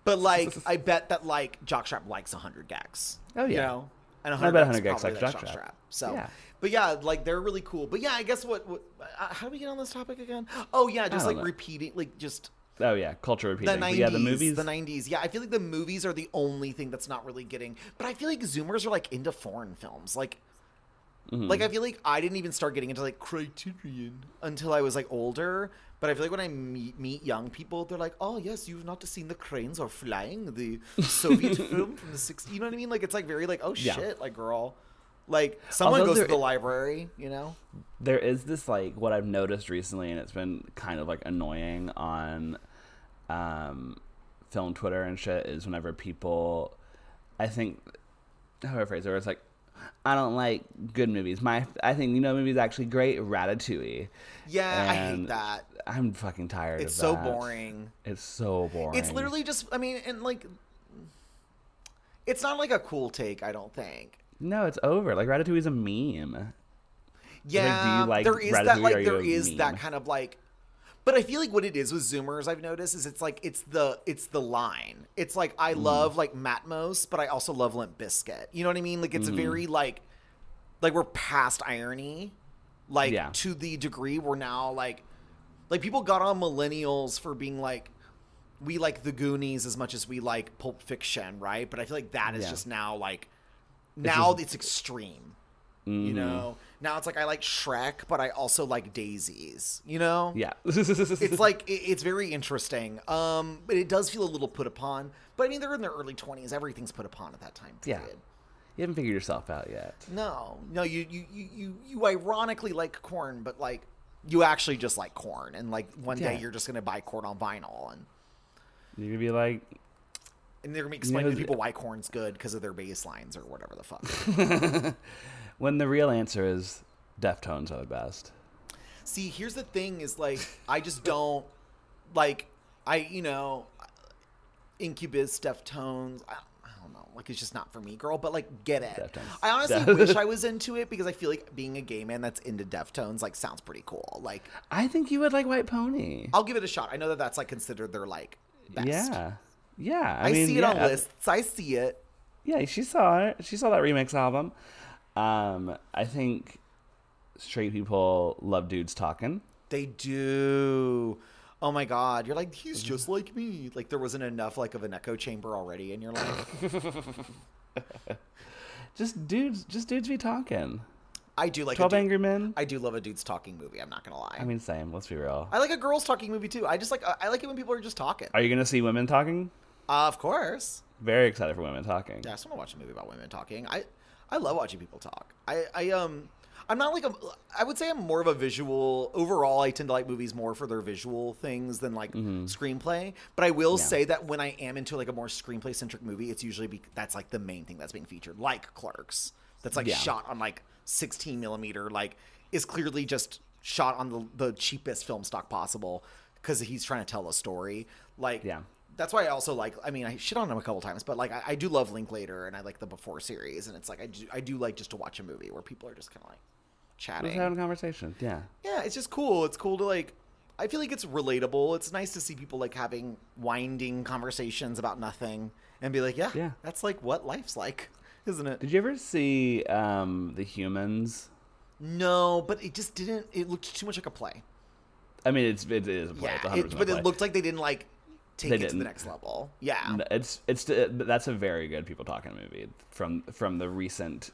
S2: But like, I bet that like Jockstrap likes 100 gecs.
S1: Oh,
S2: You
S1: yeah.
S2: know? And
S1: bet
S2: 100
S1: 100
S2: gecs
S1: gecs
S2: probably
S1: like
S2: likes
S1: Jockstrap.
S2: So,
S1: Yeah.
S2: but yeah, like they're really cool. But yeah, I guess what, what uh, how do we get on this topic again? Oh yeah, just like
S1: know.
S2: repeating, like just
S1: Oh yeah, culture repeating.
S2: the
S1: 90s. Yeah, the movies.
S2: The 90s. Yeah, I feel like the movies are the only thing that's not really getting. But I feel like Zoomers are like into foreign films. Like,
S1: Mm-hmm.
S2: like I feel like I didn't even start getting into like Criterion until I was like older. But I feel like when I meet, meet young people, they're like, "Oh yes, you've not seen the Cranes Are Flying, the Soviet film from the 60s." You know what I mean? Like it's like very like, "Oh
S1: Yeah.
S2: shit!" Like girl, like someone
S1: Although
S2: goes to the library, you know?
S1: there is this like what I've noticed recently, and it's been kind of like annoying on um, film Twitter and shit. Is whenever people, I think, how do I phrase it? It's like, I don't like good movies. My, I think you know, movie's actually great. Ratatouille.
S2: Yeah, I hate that.
S1: I'm fucking tired.
S2: It's so
S1: that.
S2: boring.
S1: It's so boring.
S2: It's literally just. I mean, and like, it's not like a cool take. I don't think.
S1: no. It's over. Like Ratatouille is a meme.
S2: Yeah,
S1: like
S2: there is that like there is that kind of like but I feel like what it is with Zoomers I've noticed is it's like it's the it's the line. It's like I
S1: Mm.
S2: love like Matmos, but I also love Limp Bizkit. You know what I mean? Like it's
S1: Mm-hmm.
S2: very like like we're past irony. Like
S1: Yeah.
S2: to the degree we're now like like people got on millennials for being like we like the Goonies as much as we like Pulp Fiction, right? But I feel like that is
S1: Yeah.
S2: just now like now
S1: just-
S2: it's extreme.
S1: Mm-hmm.
S2: You know, now it's like I like Shrek, but I also like daisies. You know,
S1: Yeah.
S2: it's like it, it's very interesting. Um, but it does feel a little put upon. But I mean, they're in their early twenties. Everything's put upon at that time
S1: Yeah. you haven't figured yourself out yet.
S2: No, no, you you you you you ironically like Korn, but like you actually just like Korn, and like one day you're just gonna buy Korn on vinyl, and
S1: You're gonna be like,
S2: and they're gonna be explaining
S1: know,
S2: to people why Korn's good because of their bass lines or whatever the fuck.
S1: when the real answer is Deftones are the best.
S2: See, here's the thing: is like I just don't like I you know Incubus, Deftones. I, I don't know, like it's just not for me, girl. But like, get it.
S1: Deftones.
S2: I honestly wish I was into it because I feel like being a gay man that's into Deftones like sounds pretty cool. Like
S1: I think you would like White Pony.
S2: I'll give it a shot. I know that that's like considered their like best.
S1: Yeah. Yeah. I,
S2: I,
S1: mean,
S2: see it
S1: yeah,
S2: on lists. I see it.
S1: Yeah, she saw it. She saw that remix album. Um, I think straight people love dudes talking.
S2: They do. Oh my god, you're like he's just like me. Like there wasn't enough like of an echo chamber already in your life.
S1: Just dudes, just dudes be talking.
S2: I do like a
S1: Twelve
S2: dude-
S1: Angry Men.
S2: I do love a dude's talking movie. I'm not gonna lie.
S1: I mean, same. Let's be real.
S2: I like a girl's talking movie too. I just like I like it when people are just talking.
S1: Are you gonna see women talking?
S2: Uh, of course.
S1: Very excited for women talking.
S2: Yeah, I just want to watch a movie about women talking. I I love watching people talk. I I um I'm not like a. I would say I'm more of a visual. Overall, I tend to like movies more for their visual things than like screenplay. But I will
S1: Mm-hmm. Yeah.
S2: say that when I am into like a more screenplay centric movie, it's usually be, that's like the main thing that's being featured, like Clerks. That's like
S1: Yeah.
S2: shot on like 16 millimeter. Like is clearly just shot on the, the cheapest film stock possible because he's trying to tell a story. Like
S1: Yeah.
S2: that's why I also like. I mean, I shit on him a couple times, but like I, I do love Linklater and I like the Before series, and it's like I do I do like just to watch a movie where people are just kind of like
S1: Just
S2: chatting.
S1: having a conversation. Yeah.
S2: Yeah, it's just cool. It's cool to like. I feel like it's relatable. It's nice to see people like having winding conversations about nothing and be like, yeah,
S1: Yeah.
S2: that's like what life's like, isn't it?
S1: Did you ever see um, The Humans?
S2: No, but it just didn't. It looked too much like a play.
S1: I mean, it's it is a play.
S2: Yeah,
S1: it's 100%
S2: it, but
S1: play.
S2: it looked like they didn't like take
S1: They
S2: it to the next level. Yeah,
S1: It's it's that's a very good people talking movie from from the recent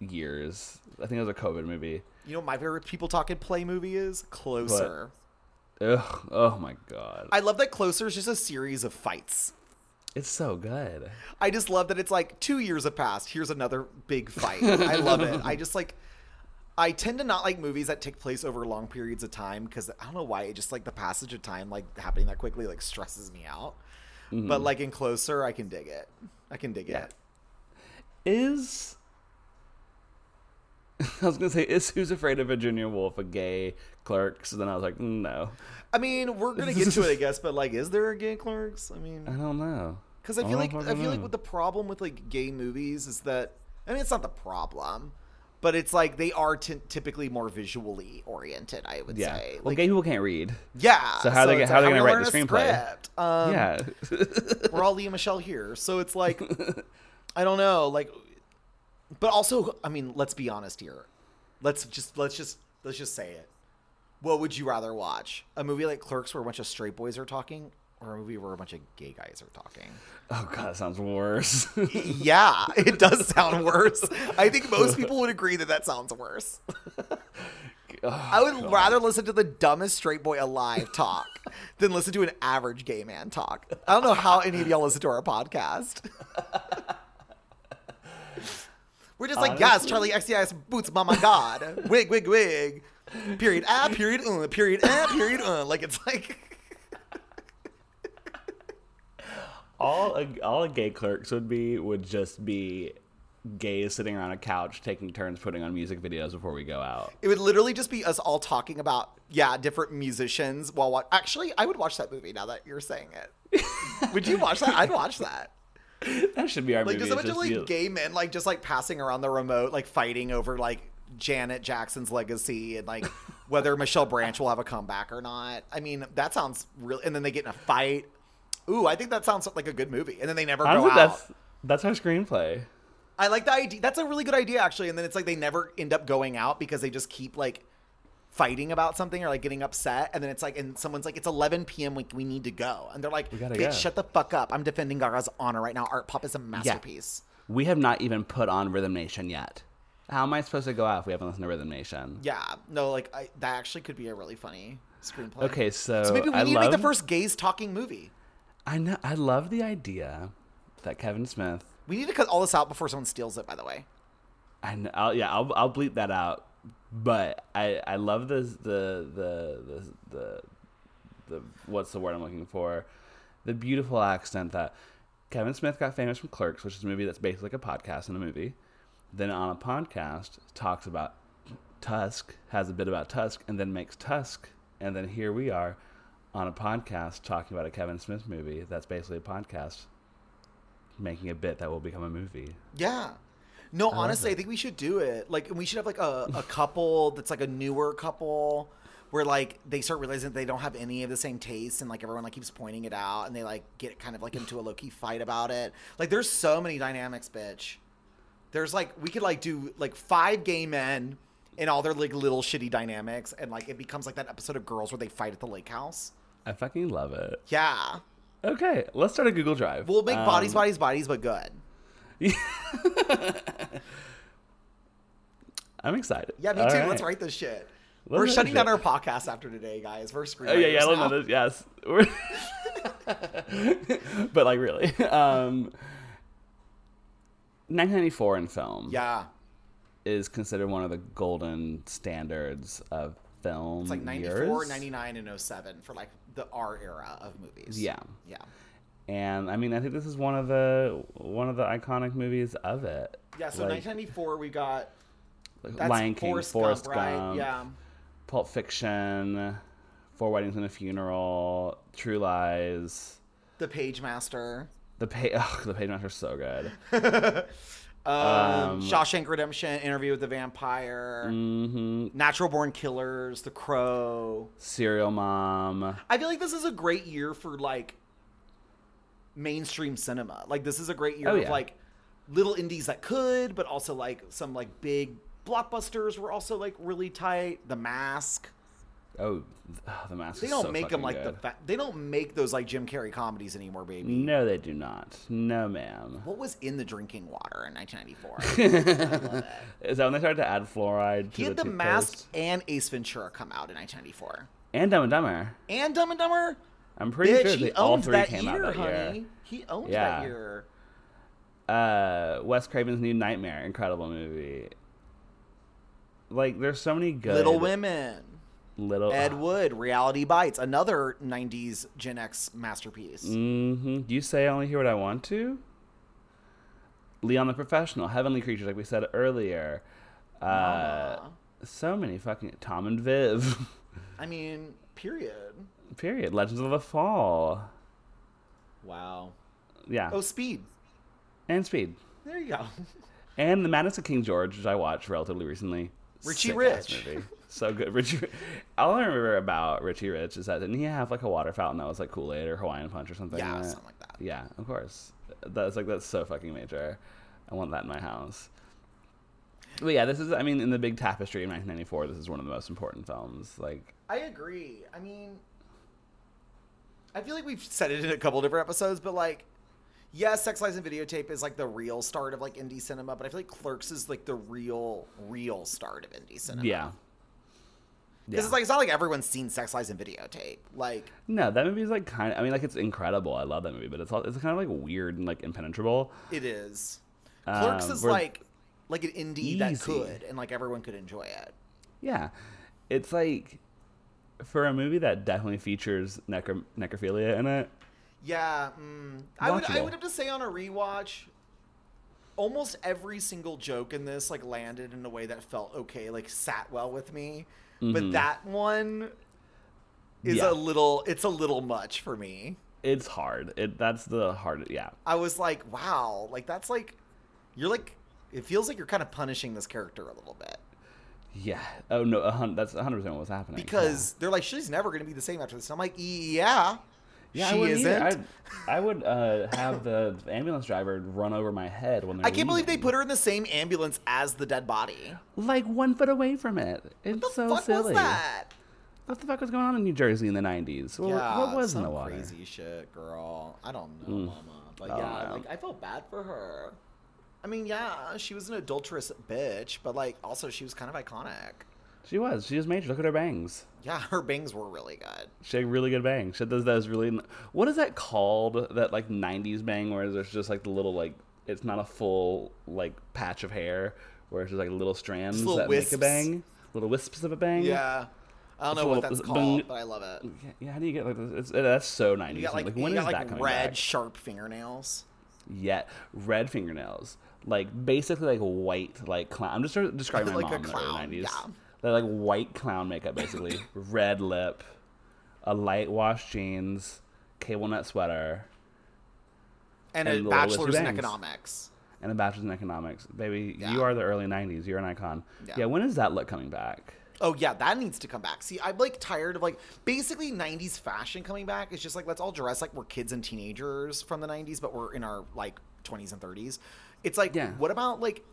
S1: years. I think it was a COVID movie.
S2: you know what my favorite people talking play movie is Closer.
S1: Ugh, oh my god,
S2: I love that Closer is just a series of fights.
S1: it's so good.
S2: I just love that it's like two years have passed. Here's another big fight. I love it. I just like. I tend to not like movies that take place over long periods of time because I don't know why. It just like the passage of time, like happening that quickly, like stresses me out. But mm-hmm. like in Closer, I can dig it. I can dig
S1: Yeah.
S2: it.
S1: Is I was gonna say is Who's Afraid of Virginia Woolf a gay clerk? So then I was like, no,
S2: I mean, we're gonna get to it, I guess. But like, is there a gay clerks? I mean,
S1: I don't know.
S2: Because I feel like I feel like
S1: know.
S2: with the problem with like gay movies is that I mean it's not the problem, but it's like they are ty- typically more visually oriented. I would
S1: Yeah,
S2: say.
S1: well,
S2: Like,
S1: gay people can't read.
S2: yeah.
S1: So how are they
S2: it's
S1: how are they
S2: like,
S1: gonna write the screenplay?
S2: Um,
S1: yeah,
S2: we're all Lea Michele here, so it's like I don't know, like, but also I mean, let's be honest here. Let's just let's just let's just say it. What would you rather watch? A movie like Clerks where a bunch of straight boys are talking, or a movie where a bunch of gay guys are talking?
S1: oh god, that sounds worse.
S2: yeah, it does sound worse. I think most people would agree that that sounds worse. Oh, I would rather listen to the dumbest straight boy alive talk than listen to an average gay man talk. I don't know how any of y'all listen to our podcast. Just like, yes, Charli XCX's boots, my god. Wig, wig, wig. Period, ah, period, uh, period, ah, period, uh. Like, it's like,
S1: all a, all a gay clerks would be would just be gays sitting around a couch taking turns putting on music videos before we go out.
S2: it would literally just be us all talking about, yeah, different musicians while Actually, I would watch that movie now that you're saying it. would you watch that? I'd watch that.
S1: That should be our
S2: Like,
S1: movie.
S2: just a bunch of like
S1: you-
S2: gay men, like just like passing around the remote, like fighting over like Janet Jackson's legacy and like whether Michelle Branch will have a comeback or not. I mean, that sounds real. And then they get in a fight. Ooh, I think that sounds like a good movie. And then they never go
S1: Honestly,
S2: out.
S1: that's that's our screenplay.
S2: I like the idea. That's a really good idea, actually. And then it's like they never end up going out because they just keep like fighting about something or like getting upset. And then it's like, and someone's like, it's 11 p.m. We, we need to go. And they're like,
S1: gotta
S2: "Bitch,
S1: go."
S2: shut the fuck up. I'm defending Gaga's honor right now. Art Pop is a masterpiece.
S1: We have not even put on Rhythm Nation yet. How am I supposed to go out if we haven't listened to Rhythm Nation?
S2: Yeah. No, like, I, that actually could be a really funny screenplay.
S1: Okay, so,
S2: So maybe we
S1: I
S2: need
S1: love,
S2: to make the first gays talking movie.
S1: I know. I love the idea that Kevin Smith.
S2: We need to cut all this out before someone steals it, by the way.
S1: I know, I'll, yeah, I'll I'll bleep that out. But I I love the the the the the, the what's the word I'm looking for? The beautiful accent that Kevin Smith got famous from Clerks, which is a movie that's basically like a podcast in a movie. Then on a podcast talks about Tusk, has a bit about Tusk, and then makes Tusk, and then here we are on a podcast talking about a Kevin Smith movie that's basically a podcast making a bit that will become a movie.
S2: Yeah. No, honestly, I think we should do it. Like, we should have like a, a couple that's like a newer couple where like they start realizing they don't have any of the same tastes and like everyone like keeps pointing it out and they like get kind of like into a low key fight about it. Like, there's so many dynamics, bitch. There's like we could like do like five gay men and all their like little shitty dynamics and like it becomes like that episode of Girls where they fight at the lake house.
S1: I fucking love it.
S2: Yeah.
S1: Okay, let's start a Google Drive.
S2: We'll make bodies,
S1: Um,
S2: bodies, bodies, but good.
S1: I'm excited.
S2: Yeah, me
S1: All
S2: too.
S1: right.
S2: Let's write this shit.
S1: Let's
S2: We're shutting down our podcast after today, guys. We're
S1: Oh yeah, yeah, I
S2: screenwriters
S1: don't
S2: now.
S1: this. Yes, but like really, um, 1994 in film.
S2: Yeah.
S1: is considered one of the golden standards of film.
S2: It's like 94,
S1: years.
S2: 99, and 07 for like the R era of movies.
S1: Yeah.
S2: Yeah.
S1: And I mean, I think this is one of the one of the iconic movies of it.
S2: Yeah, so
S1: Like,
S2: 1994 we got
S1: Lion King,
S2: Forrest,
S1: Forrest
S2: Gump,
S1: Gump?
S2: Yeah.
S1: Pulp Fiction, Four Weddings and a Funeral, True Lies.
S2: The Page Master.
S1: The pay, ugh, the Page Master's so good.
S2: Um,
S1: Um,
S2: Shawshank Redemption, Interview with the Vampire,
S1: hmm
S2: Natural Born Killers, The Crow.
S1: Serial Mom.
S2: I feel like this is a great year for like mainstream cinema. Like this is a great year
S1: Oh,
S2: of like little indies that could, but also like some like big blockbusters were also like really tight. The Mask.
S1: Oh, the mask.
S2: They don't
S1: so
S2: make them like the fa- they don't make those like Jim Carrey comedies anymore, baby.
S1: No, they do not. No, ma'am.
S2: What was in the drinking water in 1994? I love it.
S1: Is that when they started to add fluoride to
S2: He had
S1: the,
S2: the Mask and Ace Ventura come out in 1994,
S1: and Dumb and Dumber?
S2: and Dumb and Dumber.
S1: I'm pretty
S2: Bitch,
S1: sure
S2: he
S1: they, all three
S2: that
S1: came
S2: year,
S1: out that
S2: honey.
S1: year.
S2: He owned
S1: Yeah.
S2: that year.
S1: Uh, Wes Craven's New Nightmare, incredible movie. Like, there's so many good
S2: Little Women.
S1: Little
S2: Ed Wood, Reality Bites, another 90s Gen X masterpiece.
S1: Mm-hmm. Do you say I only hear what I want to? Leon the Professional, Heavenly Creatures, like we said earlier. Uh, so many fucking Tom and Viv.
S2: I mean, period.
S1: Period. Legends of the Fall.
S2: Wow.
S1: Yeah.
S2: Oh, Speed.
S1: And Speed.
S2: There you go.
S1: And The Madness of King George, which I watched relatively recently.
S2: Richie
S1: Sick-ass
S2: Rich.
S1: movie. So good. Richie All I remember about Richie Rich is that didn't he have like a water fountain that was like Kool-Aid or Hawaiian Punch or something?
S2: Yeah,
S1: in
S2: something like that.
S1: Yeah, of course. That's like that's so fucking major. I want that in my house. But yeah, this is I mean in the big tapestry of 1994, this is one of the most important films. Like
S2: I agree. I mean, I feel like we've said it in a couple different episodes, but like, yes, Sex Lies and Videotape is like the real start of like indie cinema, but I feel like Clerks is like the real, real start of indie cinema.
S1: yeah.
S2: Because
S1: Yeah.
S2: it's like it's not like everyone's seen Sex Lies and Videotape. Like,
S1: no, that movie is like kind of. I mean, like it's incredible. I love that movie, but it's all, it's kind of like weird and like impenetrable.
S2: it is. Clerks
S1: Um,
S2: is like like an indie that could and like everyone could enjoy it.
S1: Yeah, it's like for a movie that definitely features necro- necrophilia in it.
S2: Yeah, mm, I would I would have to say on a rewatch, almost every single joke in this like landed in a way that felt okay, like sat well with me. But
S1: Mhm.
S2: that one is
S1: Yeah.
S2: a little it's a little much for me.
S1: It's hard. It that's the hard. Yeah,
S2: I was like, wow, like that's like you're like it feels like you're kind of punishing this character a little bit
S1: yeah. Oh no, a hun- that's 100 percent what's happening.
S2: because they're like she's never going to be the same after this. I'm like, yeah,
S1: yeah,
S2: she
S1: wouldn't
S2: isn't.
S1: I, I would uh, have the ambulance driver run over my head when they're
S2: I can't believe they put her in the same ambulance as the dead body.
S1: like one foot away from it. It's
S2: The
S1: so
S2: fuck
S1: silly.
S2: was that?
S1: What the fuck was going on in New Jersey in the 90s? What, what was in the water?
S2: crazy shit, girl. I don't know,
S1: Mm.
S2: mama. But
S1: I don't
S2: yeah, like I felt bad for her. I mean, yeah, she was an adulterous bitch, but like also she was kind of iconic.
S1: She was. She was major. Look at her bangs.
S2: Yeah, her bangs were really good.
S1: She had really good bangs. She had those, those really. What is that called? That like '90s bang where there's just like the little like it's not a full like patch of hair where it's just like little strands
S2: Just little
S1: that make
S2: wisps.
S1: a bang, little wisps of a bang.
S2: Yeah, I don't
S1: It's
S2: know what
S1: little-
S2: that's called,
S1: bang-
S2: but I love it.
S1: Yeah, yeah, how do you get like this? It's, that's so 90s.
S2: You got like,
S1: when
S2: you
S1: is
S2: got
S1: that
S2: like red
S1: back?
S2: sharp fingernails.
S1: Yet red fingernails, like basically like white like clown. I'm just sort of describing my
S2: Like a
S1: mom in the early 90s.
S2: yeah.
S1: They're like white clown makeup basically, red lip, a light wash jeans, cable net sweater,
S2: And,
S1: And
S2: a bachelor's in economics.
S1: and a bachelor's in economics. Baby,
S2: Yeah.
S1: you are the early 90s. You're an icon.
S2: Yeah.
S1: Yeah. when is that look coming back?
S2: Oh yeah, that needs to come back. See, I'm like tired of like basically '90s fashion coming back. It's just like let's all dress like we're kids and teenagers from the '90s, but we're in our like 20s and 30s. It's like,
S1: Yeah.
S2: what about like,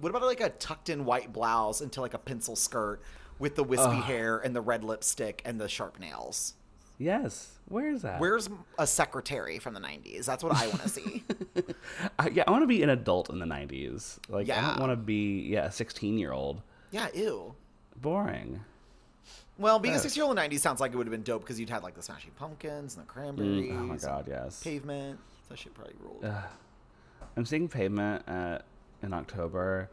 S2: what about like a tucked-in white blouse into like a pencil skirt with the wispy
S1: Ugh.
S2: hair and the red lipstick and the sharp nails?
S1: Yes. Where is that?
S2: Where's a secretary from the '90s? That's what I want to see.
S1: I, yeah, I want to be an adult in the 90s. Like, I don't want to be, yeah, a 16 year old.
S2: yeah, ew.
S1: Boring.
S2: Well, being a 16 year old in the 90s sounds like it would have been dope because you'd had like the Smashing Pumpkins and the Cranberries.
S1: Mm, oh my God, yes.
S2: Pavement. That shit probably ruled.
S1: Ugh. I'm seeing Pavement at, in October,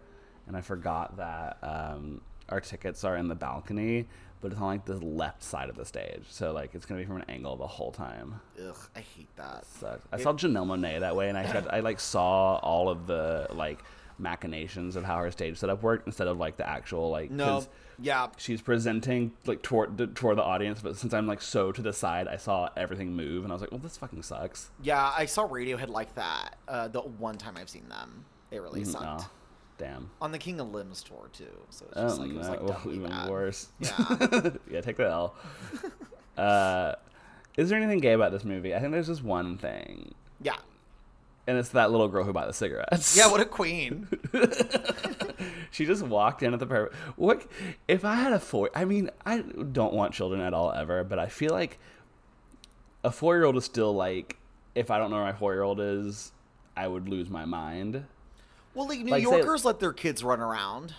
S1: and I forgot that um, our tickets are in the balcony, but it's on like the left side of the stage, so like it's gonna be from an angle the whole time.
S2: Ugh, I hate that.
S1: Sucks. I saw Janelle Monáe that way, and I tried, I like saw all of the like machinations of how her stage setup worked instead of like the actual like
S2: No, yeah,
S1: she's presenting like toward the, toward the audience, but since I'm like so to the side, I saw everything move, and I was like, well, this fucking sucks.
S2: yeah. I saw Radiohead like that. Uh, the one time I've seen them, it really sucked.
S1: No, damn.
S2: On the King of Limbs tour too, so it's
S1: Oh
S2: just like it was like
S1: well, even
S2: bad.
S1: worse.
S2: Yeah.
S1: yeah, take the L. uh, is there anything gay about this movie? I think there's just one thing,
S2: Yeah,
S1: and it's that little girl who bought the cigarettes.
S2: yeah. What a queen.
S1: she just walked in at the perfect. What if I had a four? I mean, I don't want children at all ever, but I feel like a four-year-old is still like. If I don't know where my four-year-old is, I would lose my mind.
S2: Well, like New
S1: Like, say-
S2: Yorkers let their kids run around.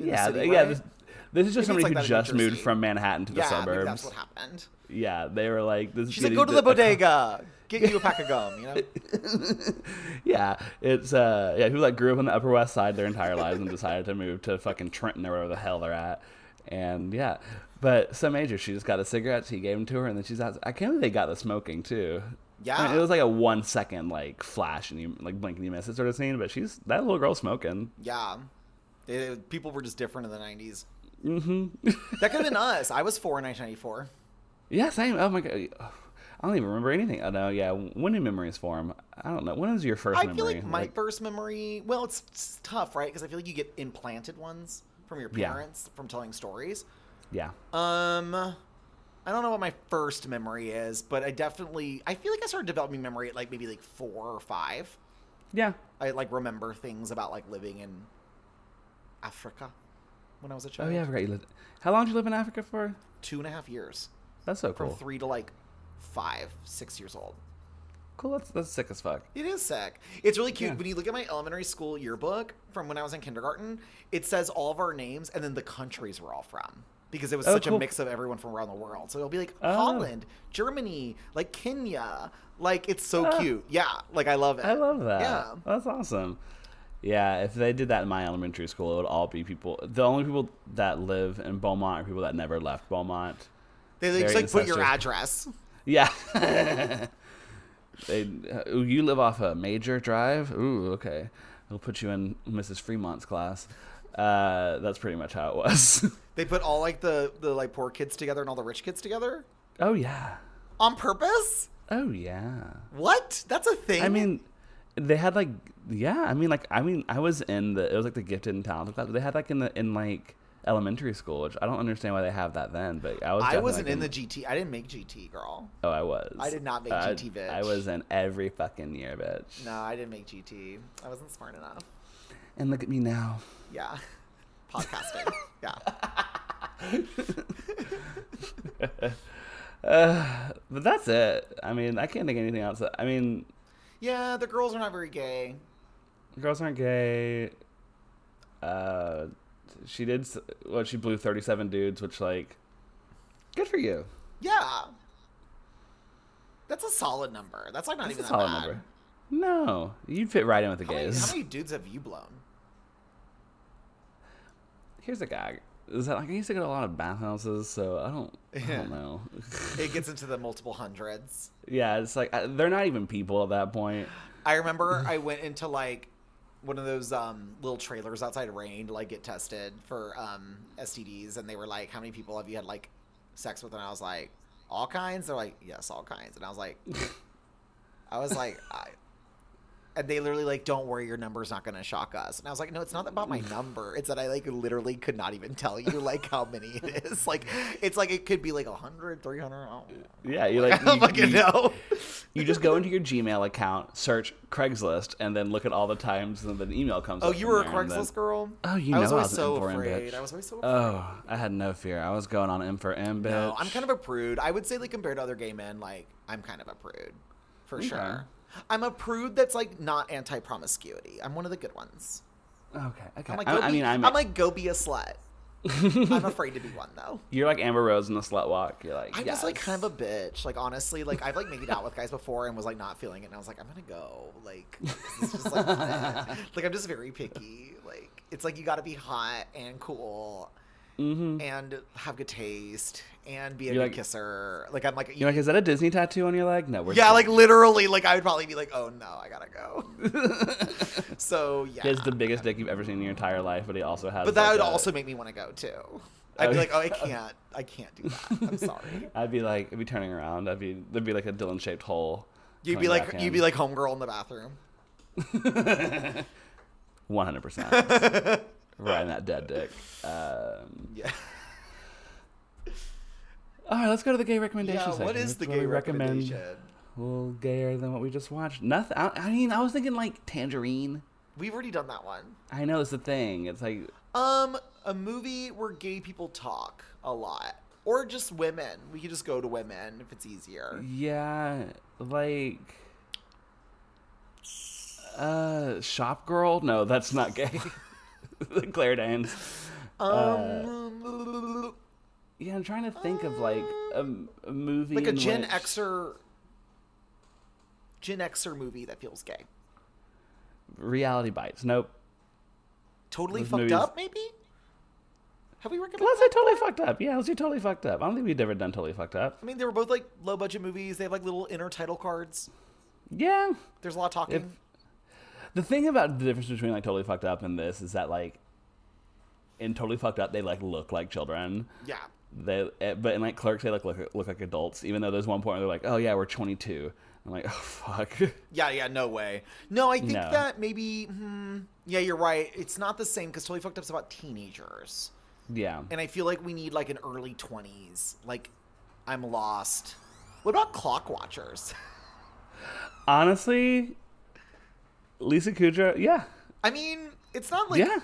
S2: in the
S1: yeah,
S2: city,
S1: yeah.
S2: right?
S1: This, is just somebody
S2: like
S1: who just moved from Manhattan to the
S2: suburbs. yeah,
S1: suburbs.
S2: that's what happened.
S1: Yeah, they were like, "This."
S2: She's like, go to the bodega, get you a pack of gum. You know.
S1: yeah, it's uh, yeah, who like grew up on the Upper West Side their entire lives and decided to move to fucking Trenton or wherever the hell they're at, and yeah, but some major, she just got a cigarette, he gave them to her, and then she's out. I can't believe they got the smoking too. I
S2: Yeah.
S1: mean, it was like a one second like flash and you like blink and you miss it sort of scene, but she's that little girl smoking.
S2: Yeah. They- people were just different in the 90s.
S1: Hmm
S2: That could have been us. I was four in 1994.
S1: yeah, same. Oh my god. I don't even remember anything. Oh no, yeah. When do memories form? I don't know. When is your first
S2: I
S1: memory?
S2: feel like my first memory, well, it's, it's tough, right? Because I feel like you get implanted ones from your
S1: Yeah.
S2: parents from telling stories.
S1: yeah.
S2: Um, I don't know what my first memory is, but I definitely, I feel like I started developing memory at like maybe like four or five.
S1: Yeah.
S2: I like remember things about like living in Africa when I was a child.
S1: Oh yeah, I forgot you lived. How long did you live in Africa for?
S2: Two and a half years.
S1: That's so cool.
S2: From three to like five, six years old.
S1: Cool. That's that's sick as fuck.
S2: It is sick. It's really cute.
S1: Yeah.
S2: When you look at my elementary school yearbook from when I was in kindergarten, it says all of our names and then the countries we're all from. Because it was
S1: Oh,
S2: such
S1: cool.
S2: a mix of everyone from around the world. So it'll be like
S1: Oh.
S2: Holland, Germany, like Kenya. Like it's so
S1: Ah.
S2: cute. Yeah. Like I love it.
S1: I love that.
S2: Yeah.
S1: That's awesome. Yeah, if they did that in my elementary school, it would all be people. The only people that live in Beaumont are people that never left Beaumont.
S2: They like, just, like put your address.
S1: Yeah. they, ooh, you live off a major drive? Ooh, okay. We'll put you in Mrs. Fremont's class. Uh, that's pretty much how it was.
S2: They put all like the the like poor kids together and all the rich kids together
S1: oh, yeah.
S2: on purpose.
S1: Oh, yeah.
S2: What? That's a thing.
S1: I mean, they had like, yeah. I mean, like, I mean, I was in the. It was like the gifted and talented class. But they had like in the in like elementary school, which I don't understand why they have that then. But I was
S2: i wasn't
S1: like,
S2: in the GT. I didn't make GT, girl.
S1: Oh, I was.
S2: I did not make
S1: I-
S2: GT, bitch.
S1: I was in every fucking year, bitch.
S2: No, I didn't make GT. I wasn't smart enough.
S1: And look at me now.
S2: Yeah. Podcasting. yeah.
S1: Uh, but that's it. I mean, I can't think of anything else. I mean,
S2: Yeah, the girls are not very gay.
S1: girls aren't gay. Uh, she did. Well, she blew thirty-seven dudes, which like, good for you.
S2: Yeah. That's a solid number. That's like not
S1: That's
S2: even
S1: a
S2: that
S1: solid
S2: bad.
S1: number. No, you'd fit right in with the
S2: How many,
S1: gays.
S2: how many dudes have you blown?
S1: Here's a gag: is that like I used to go to a lot of bathhouses, so I don't. I don't know.
S2: It gets into the multiple hundreds.
S1: yeah, it's like I, they're not even people at that point.
S2: I remember I went into like one of those um, little trailers outside Rain to like get tested for um, STDs, and they were like, "How many people have you had like sex with?" And I was like, "All kinds." They're like, "Yes, all kinds." And I was like, I was like, I. And they literally like, don't worry, your number's not gonna shock us. And I was like, no, it's not about my mm. number. It's that I like literally could not even tell you like how many it is. Like, it's like it could be like 100, 300. I don't know.
S1: Yeah, you like
S2: I
S1: you-
S2: fucking
S1: you-
S2: know.
S1: You just go into your Gmail account, search Craigslist, and then look at all the times and then the email comes.
S2: Oh, you were a
S1: and then-
S2: Craigslist girl?
S1: Oh, you
S2: I
S1: know
S2: was
S1: I was
S2: so
S1: M for M
S2: afraid.
S1: bitch.
S2: I was always so oh, afraid.
S1: Oh, I had no fear. I was going on M for M, bitch.
S2: No, I'm kind of a prude. I would say, like, compared to other gay men, like, I'm kind of a prude. For
S1: Okay.
S2: sure. I'm a prude that's, like, not anti promiscuity. I'm one of the good ones.
S1: okay. Okay.
S2: I'm like,
S1: I,
S2: go
S1: I
S2: be-
S1: mean, I'm.
S2: I'm like, go be a slut. I'm afraid to be one though.
S1: You're like Amber Rose in the slut walk. You're like,
S2: I was like kind of a bitch. Like honestly, like I've like made out with guys before and was like not feeling it, and I was like, I'm gonna go. Like just like like I'm just very picky. Like it's like you got to be hot and cool
S1: Mhm.
S2: and have good taste and be a
S1: You're
S2: good
S1: like-
S2: kisser. Like I'm like,
S1: You're like, is that a Disney tattoo on your leg? No, we're
S2: yeah,
S1: still-
S2: like literally, like I would probably be like, oh no, I gotta go. so yeah,
S1: He has the biggest dick you've ever seen in your entire life, but he also has.
S2: but that
S1: like,
S2: would
S1: a-
S2: also make me want to go too. I'd be
S1: Oh,
S2: like, oh, I can't, I can't do that. I'm sorry.
S1: I'd be like, I'd be turning around. I'd be there'd be like a Dylan shaped hole.
S2: You'd be like, you'd be like homegirl in the bathroom.
S1: one hundred percent, right in that dead dick. Um,
S2: Yeah.
S1: all right, let's go to the gay recommendation
S2: Yeah.
S1: section.
S2: What is the gay
S1: we recommend
S2: recommendation?
S1: A little gayer than what we just watched. Nothing. I, I mean, I was thinking like Tangerine.
S2: We've already done that one.
S1: I know it's the thing. It's like
S2: Um, a movie where gay people talk a lot, or just women. We could just go to women if it's easier.
S1: Yeah, like uh Shop Girl? No, that's not gay. Claire Danes.
S2: Um,
S1: Yeah, I'm trying to think of like a, a movie
S2: like a Gen
S1: which-
S2: Xer, Gen Xer movie that feels gay.
S1: Reality Bites. Nope.
S2: Totally
S1: Those
S2: fucked
S1: movies-
S2: up, maybe. Have we recommended?
S1: Let's say totally fucked up. Yeah, let's do totally fucked up. I don't think we've ever done totally fucked up.
S2: I mean, they were both like low budget movies. They have like little inner title cards.
S1: Yeah.
S2: There's a lot of talking.
S1: If- The thing about the difference between like totally fucked up and this is that like in totally fucked up they like look like children.
S2: yeah.
S1: They, eh, but in like clerks, they like look look like adults. Even though there's one point where they're like, "Oh yeah, we're 22." I'm like, "Oh fuck."
S2: Yeah, yeah, no way. No, I think
S1: No.
S2: that maybe. Hmm, yeah, you're right. It's not the same because Totally Fucked Up's about teenagers,
S1: yeah,
S2: and I feel like we need like an early twenties. Like, I'm lost. What about Clock Watchers?
S1: honestly, Lisa Kudrow, yeah,
S2: I mean, it's not like
S1: yeah,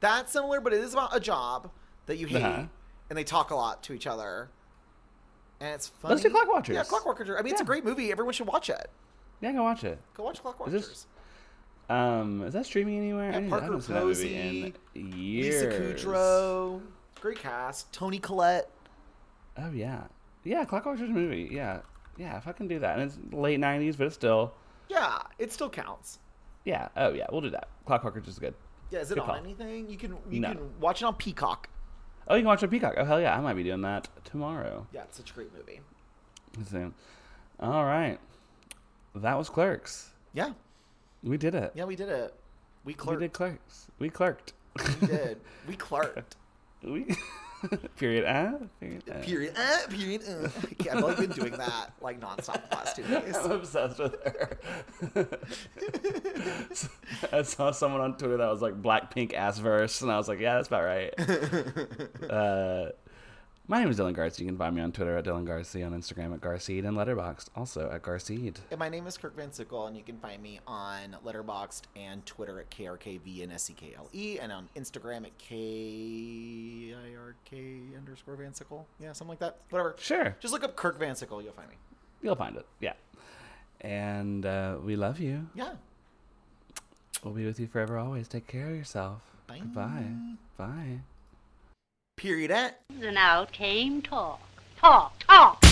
S2: that similar, but it is about a job that you hate,
S1: Uh-huh.
S2: and they talk a lot to each other, and it's funny.
S1: Let's do Clock Watchers.
S2: Yeah, Clock Watchers. I mean, it's a great movie. Everyone should watch it.
S1: yeah. Go watch it.
S2: Go watch Clock
S1: Is this- Um, is that streaming anywhere?
S2: Yeah,
S1: I, I
S2: Parker
S1: that movie in years.
S2: Lisa Kudrow, great cast. Toni Collette.
S1: Oh yeah, yeah. Clock Watchers movie. Yeah, yeah. If I can do that, and it's late '90s, but it's still,
S2: Yeah, it still counts.
S1: Yeah. Oh yeah, we'll do that. Clock is good.
S2: Yeah, is it
S1: Good
S2: on
S1: call.
S2: anything? You can you
S1: No.
S2: can watch it on Peacock.
S1: Oh, you can watch it on Peacock. Oh hell yeah, I might be doing that tomorrow.
S2: Yeah, it's such a great movie.
S1: So, all right, that was Clerks.
S2: Yeah,
S1: We did it.
S2: yeah, we did it. We clerked.
S1: we did Clerks. We clerked.
S2: We did. We clerked.
S1: we period. Uh, period. uh.
S2: Period. Uh, period. Uh. Okay, I've only been doing that like nonstop the last two days.
S1: I'm obsessed with her. I saw someone on Twitter that was like Blackpink ass verse, and I was like, yeah, that's about right. uh, my name is Dylan Garcia. You can find me on Twitter at Dylan Garcia, on Instagram at Garceed, and Letterboxd also at Garceed.
S2: And my name is Kirk Van Sickle, and you can find me on Letterboxd and Twitter at KRKVNSEKLE, E, and on Instagram at KIRK underscore Van Sickle. Yeah, something like that. Whatever.
S1: Sure,
S2: Just look up Kirk Van Sickle, you'll find me.
S1: you'll find it. Yeah, and uh, we love you.
S2: Yeah.
S1: We'll be with you forever, always. Take care of yourself.
S2: Bye.
S1: Goodbye. Bye.
S2: Period at.
S3: And out came talk. Talk, talk.